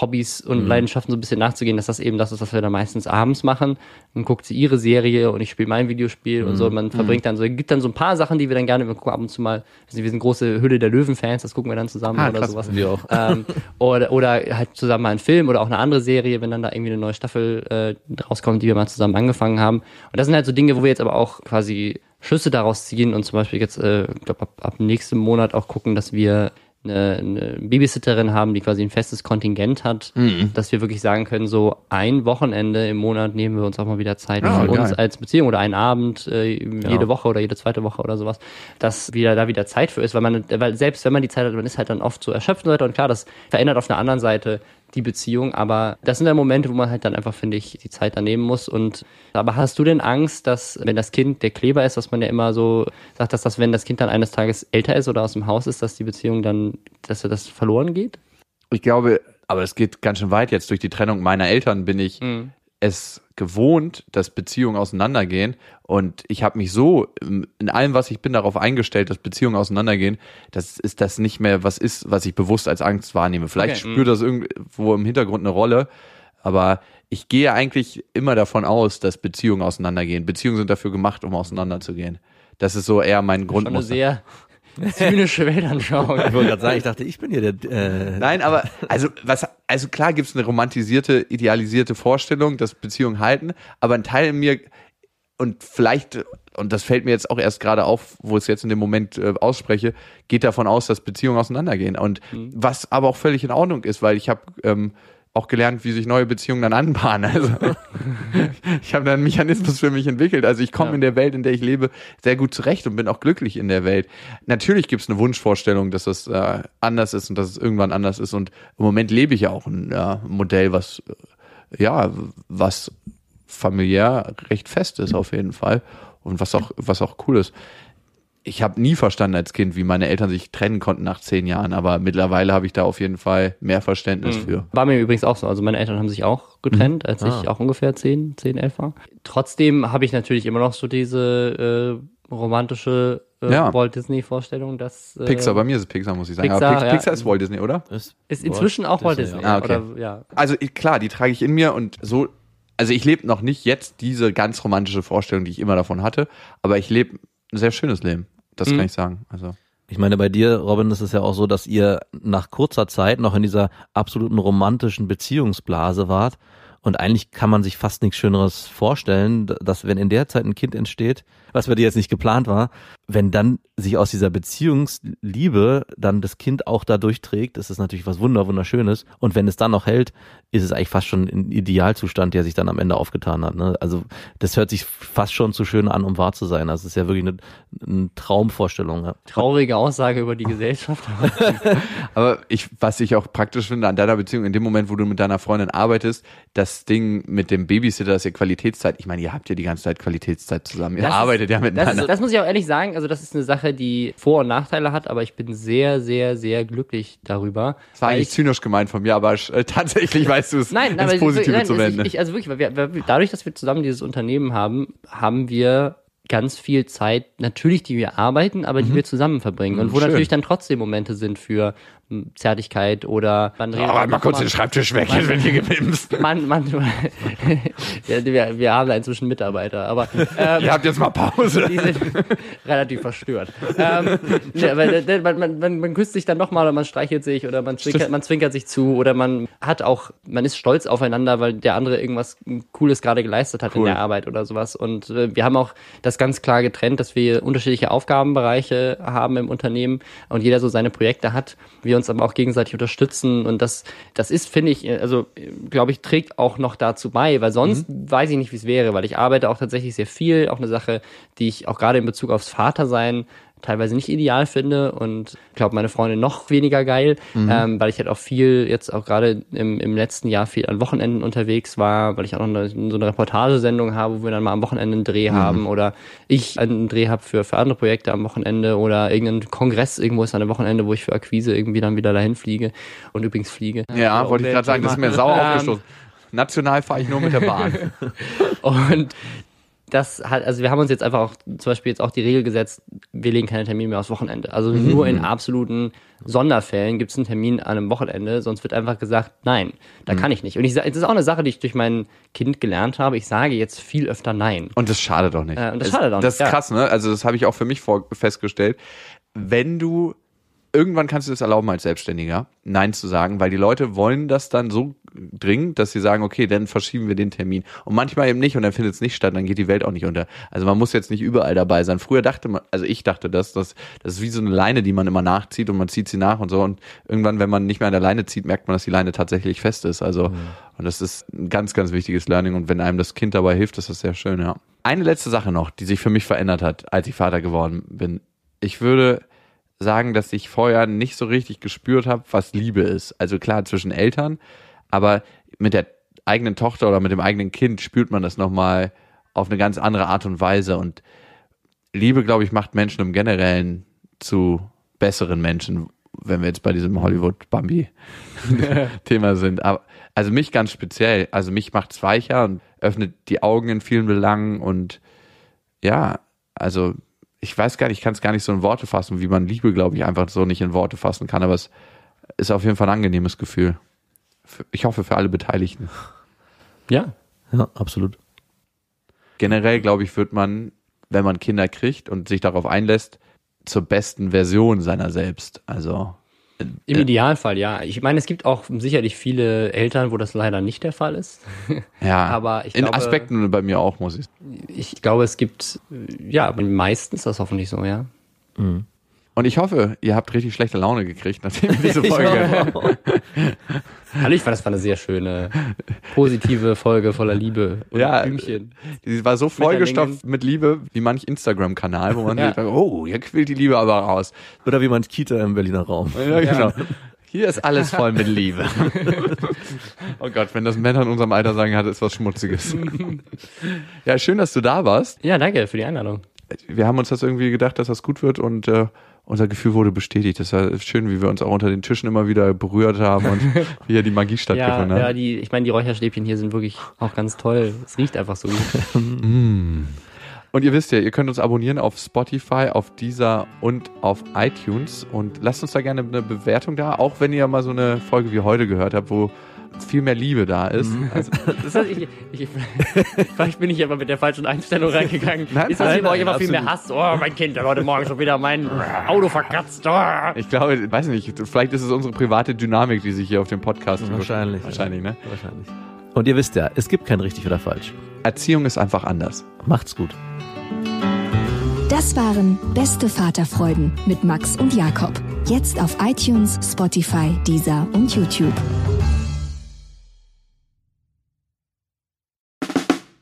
Hobbys und Leidenschaften so ein bisschen nachzugehen, dass das eben das ist, was wir dann meistens abends machen. Dann guckt sie ihre Serie und ich spiele mein Videospiel und so. Und man verbringt dann so, gibt dann so ein paar Sachen, die wir dann gerne, wir gucken ab und zu mal, also wir sind große Hülle der Löwen-Fans, das gucken wir dann zusammen Ah, oder krass. sowas. Wir auch. Ähm, oder, oder halt zusammen mal einen Film oder auch eine andere Serie, wenn dann da irgendwie eine neue Staffel äh, rauskommt, die wir mal zusammen angefangen haben. Und das sind halt so Dinge, wo wir jetzt aber auch quasi Schlüsse daraus ziehen und zum Beispiel jetzt, äh, ich glaube, ab, ab nächstem Monat auch gucken, dass wir eine, eine Babysitterin haben, die quasi ein festes Kontingent hat, Mhm. dass wir wirklich sagen können, so ein Wochenende im Monat nehmen wir uns auch mal wieder Zeit Ja, für uns geil. als Beziehung oder einen Abend äh, jede Woche oder jede zweite Woche oder sowas, dass wieder da wieder Zeit für ist, weil man, weil selbst wenn man die Zeit hat, man ist halt dann oft so erschöpft und so weiter und klar, das verändert auf der anderen Seite die Beziehung, aber das sind dann Momente, wo man halt dann einfach, finde ich, die Zeit dann nehmen muss und aber hast du denn Angst, dass wenn das Kind der Kleber ist, was man ja immer so sagt, dass das, wenn das Kind dann eines Tages älter ist oder aus dem Haus ist, dass die Beziehung dann, dass das verloren geht? Ich glaube, aber es geht ganz schön weit jetzt. Durch die Trennung meiner Eltern bin ich es gewohnt, dass Beziehungen auseinandergehen. Und ich habe mich so ähm, in allem, was ich bin, darauf eingestellt, dass Beziehungen auseinandergehen, dass ist das nicht mehr was ist, was ich bewusst als Angst wahrnehme. Vielleicht Okay, spürt das irgendwo im Hintergrund eine Rolle, aber ich gehe eigentlich immer davon aus, dass Beziehungen auseinandergehen. Beziehungen sind dafür gemacht, um auseinanderzugehen. Das ist so eher mein Schon eine sehr zynische Weltanschauung. Ich wollte gerade sagen, ich dachte, ich bin hier der. Äh, Nein, aber also was also klar gibt es eine romantisierte, idealisierte Vorstellung, dass Beziehungen halten, aber ein Teil in mir und vielleicht und das fällt mir jetzt auch erst gerade auf, wo ich es jetzt in dem Moment äh, ausspreche, geht davon aus, dass Beziehungen auseinandergehen und was aber auch völlig in Ordnung ist, weil ich habe ähm, auch gelernt, wie sich neue Beziehungen dann anbahnen. Also *laughs* ich habe da einen Mechanismus für mich entwickelt. Also ich komme Ja. in der Welt, in der ich lebe, sehr gut zurecht und bin auch glücklich in der Welt. Natürlich gibt es eine Wunschvorstellung, dass das äh, anders ist und dass es irgendwann anders ist. Und im Moment lebe ich ja auch ein ja, Modell, was äh, ja, was familiär recht fest ist auf jeden Fall. Und was auch, was auch cool ist. Ich habe nie verstanden als Kind, wie meine Eltern sich trennen konnten nach zehn Jahren, aber mittlerweile habe ich da auf jeden Fall mehr Verständnis für. War mir übrigens auch so. Also meine Eltern haben sich auch getrennt, als ich auch ungefähr 10, 10, 11 war. Trotzdem habe ich natürlich immer noch so diese äh, romantische äh, Ja. Walt Disney-Vorstellung, dass äh, Pixar, bei mir ist es Pixar, muss ich sagen. Pixar, aber Pix, ja. Pixar ist Walt Disney, oder? Ist, ist inzwischen auch Walt Disney. Ah, okay. Oder, ja. Also klar, die trage ich in mir und so, also ich lebe noch nicht jetzt diese ganz romantische Vorstellung, die ich immer davon hatte, aber ich lebe ein sehr schönes Leben. Das Mhm. kann ich sagen. Also Ich meine, bei dir, Robin, ist es ja auch so, dass ihr nach kurzer Zeit noch in dieser absoluten romantischen Beziehungsblase wart. Und eigentlich kann man sich fast nichts Schöneres vorstellen, dass wenn in der Zeit ein Kind entsteht, was bei dir jetzt nicht geplant war, wenn dann sich aus dieser Beziehungsliebe dann das Kind auch da durchträgt, ist es natürlich was wunder wunderschönes. Und wenn es dann noch hält, ist es eigentlich fast schon ein Idealzustand, der sich dann am Ende aufgetan hat. Ne? Also das hört sich fast schon zu schön an, um wahr zu sein. Also es ist ja wirklich eine, eine Traumvorstellung. Ja. Traurige Aussage über die Gesellschaft. *laughs* Aber ich, was ich auch praktisch finde an deiner Beziehung, in dem Moment, wo du mit deiner Freundin arbeitest, das Ding mit dem Babysitter, das ist ja Qualitätszeit. Ich meine, ihr habt ja die ganze Zeit Qualitätszeit zusammen. Ihr Das ist- arbeitet ja Das, miteinander. ist, das muss ich auch ehrlich sagen. Also das ist eine Sache, die Vor- und Nachteile hat, aber ich bin sehr, sehr, sehr glücklich darüber. Das war eigentlich ich, zynisch gemeint von mir, aber äh, tatsächlich weißt du es Nein, ins Positive nein, zu wenden. Ich, also wirklich, weil wir, weil wir, dadurch, dass wir zusammen dieses Unternehmen haben, haben wir ganz viel Zeit, natürlich, die wir arbeiten, aber die wir zusammen verbringen. Und wo Mhm. Schön. natürlich dann trotzdem Momente sind für Zärtlichkeit oder man redet Aber mal kurz man- den Schreibtisch weg, jetzt *laughs* wird hier gebimst. man, man, *laughs* ja, wir, wir haben da inzwischen Mitarbeiter, aber *laughs* ähm, Ihr habt jetzt mal Pause. die sind relativ verstört. Ähm, da- man, man, man, man küsst sich dann nochmal oder man streichelt sich oder man zwinkert, man zwinkert sich zu oder man hat auch, man ist stolz aufeinander, weil der andere irgendwas Cooles gerade geleistet hat in Cool. der Arbeit oder sowas. Und äh, wir haben auch das ganz klar getrennt, dass wir unterschiedliche Aufgabenbereiche haben im Unternehmen und jeder so seine Projekte hat. Wir uns aber auch gegenseitig unterstützen. Und das, das ist, finde ich, also glaube ich, trägt auch noch dazu bei, weil sonst weiß ich nicht, wie es wäre, weil ich arbeite auch tatsächlich sehr viel, auch eine Sache, die ich auch gerade in Bezug aufs Vatersein teilweise nicht ideal finde und glaube meine Freundin noch weniger geil, ähm, weil ich halt auch viel jetzt auch gerade im, im letzten Jahr viel an Wochenenden unterwegs war, weil ich auch noch eine, so eine Reportagesendung habe, wo wir dann mal am Wochenende einen Dreh haben oder ich einen Dreh habe für, für andere Projekte am Wochenende oder irgendein Kongress irgendwo ist an einem Wochenende, wo ich für Akquise irgendwie dann wieder dahin fliege und übrigens fliege. Ja, wollte ich gerade sagen, das ist mir sauer *laughs* aufgestoßen. National fahre ich nur mit der Bahn. *laughs* Und das hat, also wir haben uns jetzt einfach auch zum Beispiel jetzt auch die Regel gesetzt, wir legen keine Termine mehr aufs Wochenende. Also nur in absoluten Sonderfällen gibt es einen Termin an einem Wochenende, sonst wird einfach gesagt, nein, da kann ich nicht. Und ich sage, das ist auch eine Sache, die ich durch mein Kind gelernt habe. Ich sage jetzt viel öfter nein. Und das schadet auch nicht. Äh, und das Es- schadet auch Das ist nicht, ja. krass, ne? Also das habe ich auch für mich vor festgestellt. Wenn du irgendwann kannst du es erlauben als Selbstständiger, Nein zu sagen, weil die Leute wollen das dann so dringend, dass sie sagen, okay, dann verschieben wir den Termin. Und manchmal eben nicht und dann findet es nicht statt, dann geht die Welt auch nicht unter. Also man muss jetzt nicht überall dabei sein. Früher dachte man, also ich dachte das, das, das ist wie so eine Leine, die man immer nachzieht und man zieht sie nach und so. Und irgendwann, wenn man nicht mehr an der Leine zieht, merkt man, dass die Leine tatsächlich fest ist. Also, und das ist ein ganz, ganz wichtiges Learning. Und wenn einem das Kind dabei hilft, ist das sehr schön, ja. Eine letzte Sache noch, die sich für mich verändert hat, als ich Vater geworden bin. Ich würde sagen, dass ich vorher nicht so richtig gespürt habe, was Liebe ist. Also klar zwischen Eltern, aber mit der eigenen Tochter oder mit dem eigenen Kind spürt man das nochmal auf eine ganz andere Art und Weise. Und Liebe, glaube ich, macht Menschen im Generellen zu besseren Menschen, wenn wir jetzt bei diesem Hollywood-Bambi-Thema *laughs* sind. Aber, also mich ganz speziell. Also mich macht es weicher und öffnet die Augen in vielen Belangen und ja, also ich weiß gar nicht, ich kann es gar nicht so in Worte fassen, wie man Liebe, glaube ich, einfach so nicht in Worte fassen kann, aber es ist auf jeden Fall ein angenehmes Gefühl. Ich hoffe für alle Beteiligten. Ja. Ja, absolut. Generell, glaube ich, wird man, wenn man Kinder kriegt und sich darauf einlässt, zur besten Version seiner selbst. Also Im Ja. Idealfall, ja. Ich meine, es gibt auch sicherlich viele Eltern, wo das leider nicht der Fall ist. *laughs* ja, Aber ich in glaube- Aspekten bei mir auch, muss ich Ich glaube, es gibt, ja, meistens ist das hoffentlich so, ja. Und ich hoffe, ihr habt richtig schlechte Laune gekriegt, nachdem ihr diese *laughs* Folge. Hallo, ich fand, das war eine sehr schöne, positive Folge voller Liebe und Ja. Blümchen. Die war so vollgestopft mit Liebe, wie manch Instagram-Kanal, wo man Ja. sieht, oh, hier quillt die Liebe aber raus. Oder wie man Kita im Berliner Raum. Ja, genau. Hier ist alles voll mit Liebe. oh Gott, wenn das Männer in unserem Alter sagen, hat es was Schmutziges. ja, schön, dass du da warst. Ja, danke für die Einladung. Wir haben uns das irgendwie gedacht, dass das gut wird und äh, unser Gefühl wurde bestätigt. Das war schön, wie wir uns auch unter den Tischen immer wieder berührt haben und *laughs* wie hier die Magie Ja, stattgefunden ja hat. die, ich meine, die Räucherstäbchen hier sind wirklich auch ganz toll. Es riecht einfach so gut. *laughs* Und ihr wisst ja, ihr könnt uns abonnieren auf Spotify, auf Deezer und auf iTunes und lasst uns da gerne eine Bewertung da, auch wenn ihr mal so eine Folge wie heute gehört habt, wo viel mehr Liebe da ist. Also, *laughs* Das heißt, ich, ich, vielleicht bin ich aber mit der falschen Einstellung *laughs* reingegangen. Nein, ist das nein, bei euch nein, immer viel mehr Hass? Oh, mein Kind, der heute Morgen schon wieder mein Auto verkratzt. Oh. ich glaube, weiß nicht, vielleicht ist es unsere private Dynamik, die sich hier auf dem Podcast Wahrscheinlich. Wahrscheinlich, ne? Wahrscheinlich. Und ihr wisst ja, es gibt kein richtig oder falsch. Erziehung ist einfach anders. Macht's gut. Das waren Beste Vaterfreuden mit Max und Jakob. Jetzt auf iTunes, Spotify, Deezer und YouTube.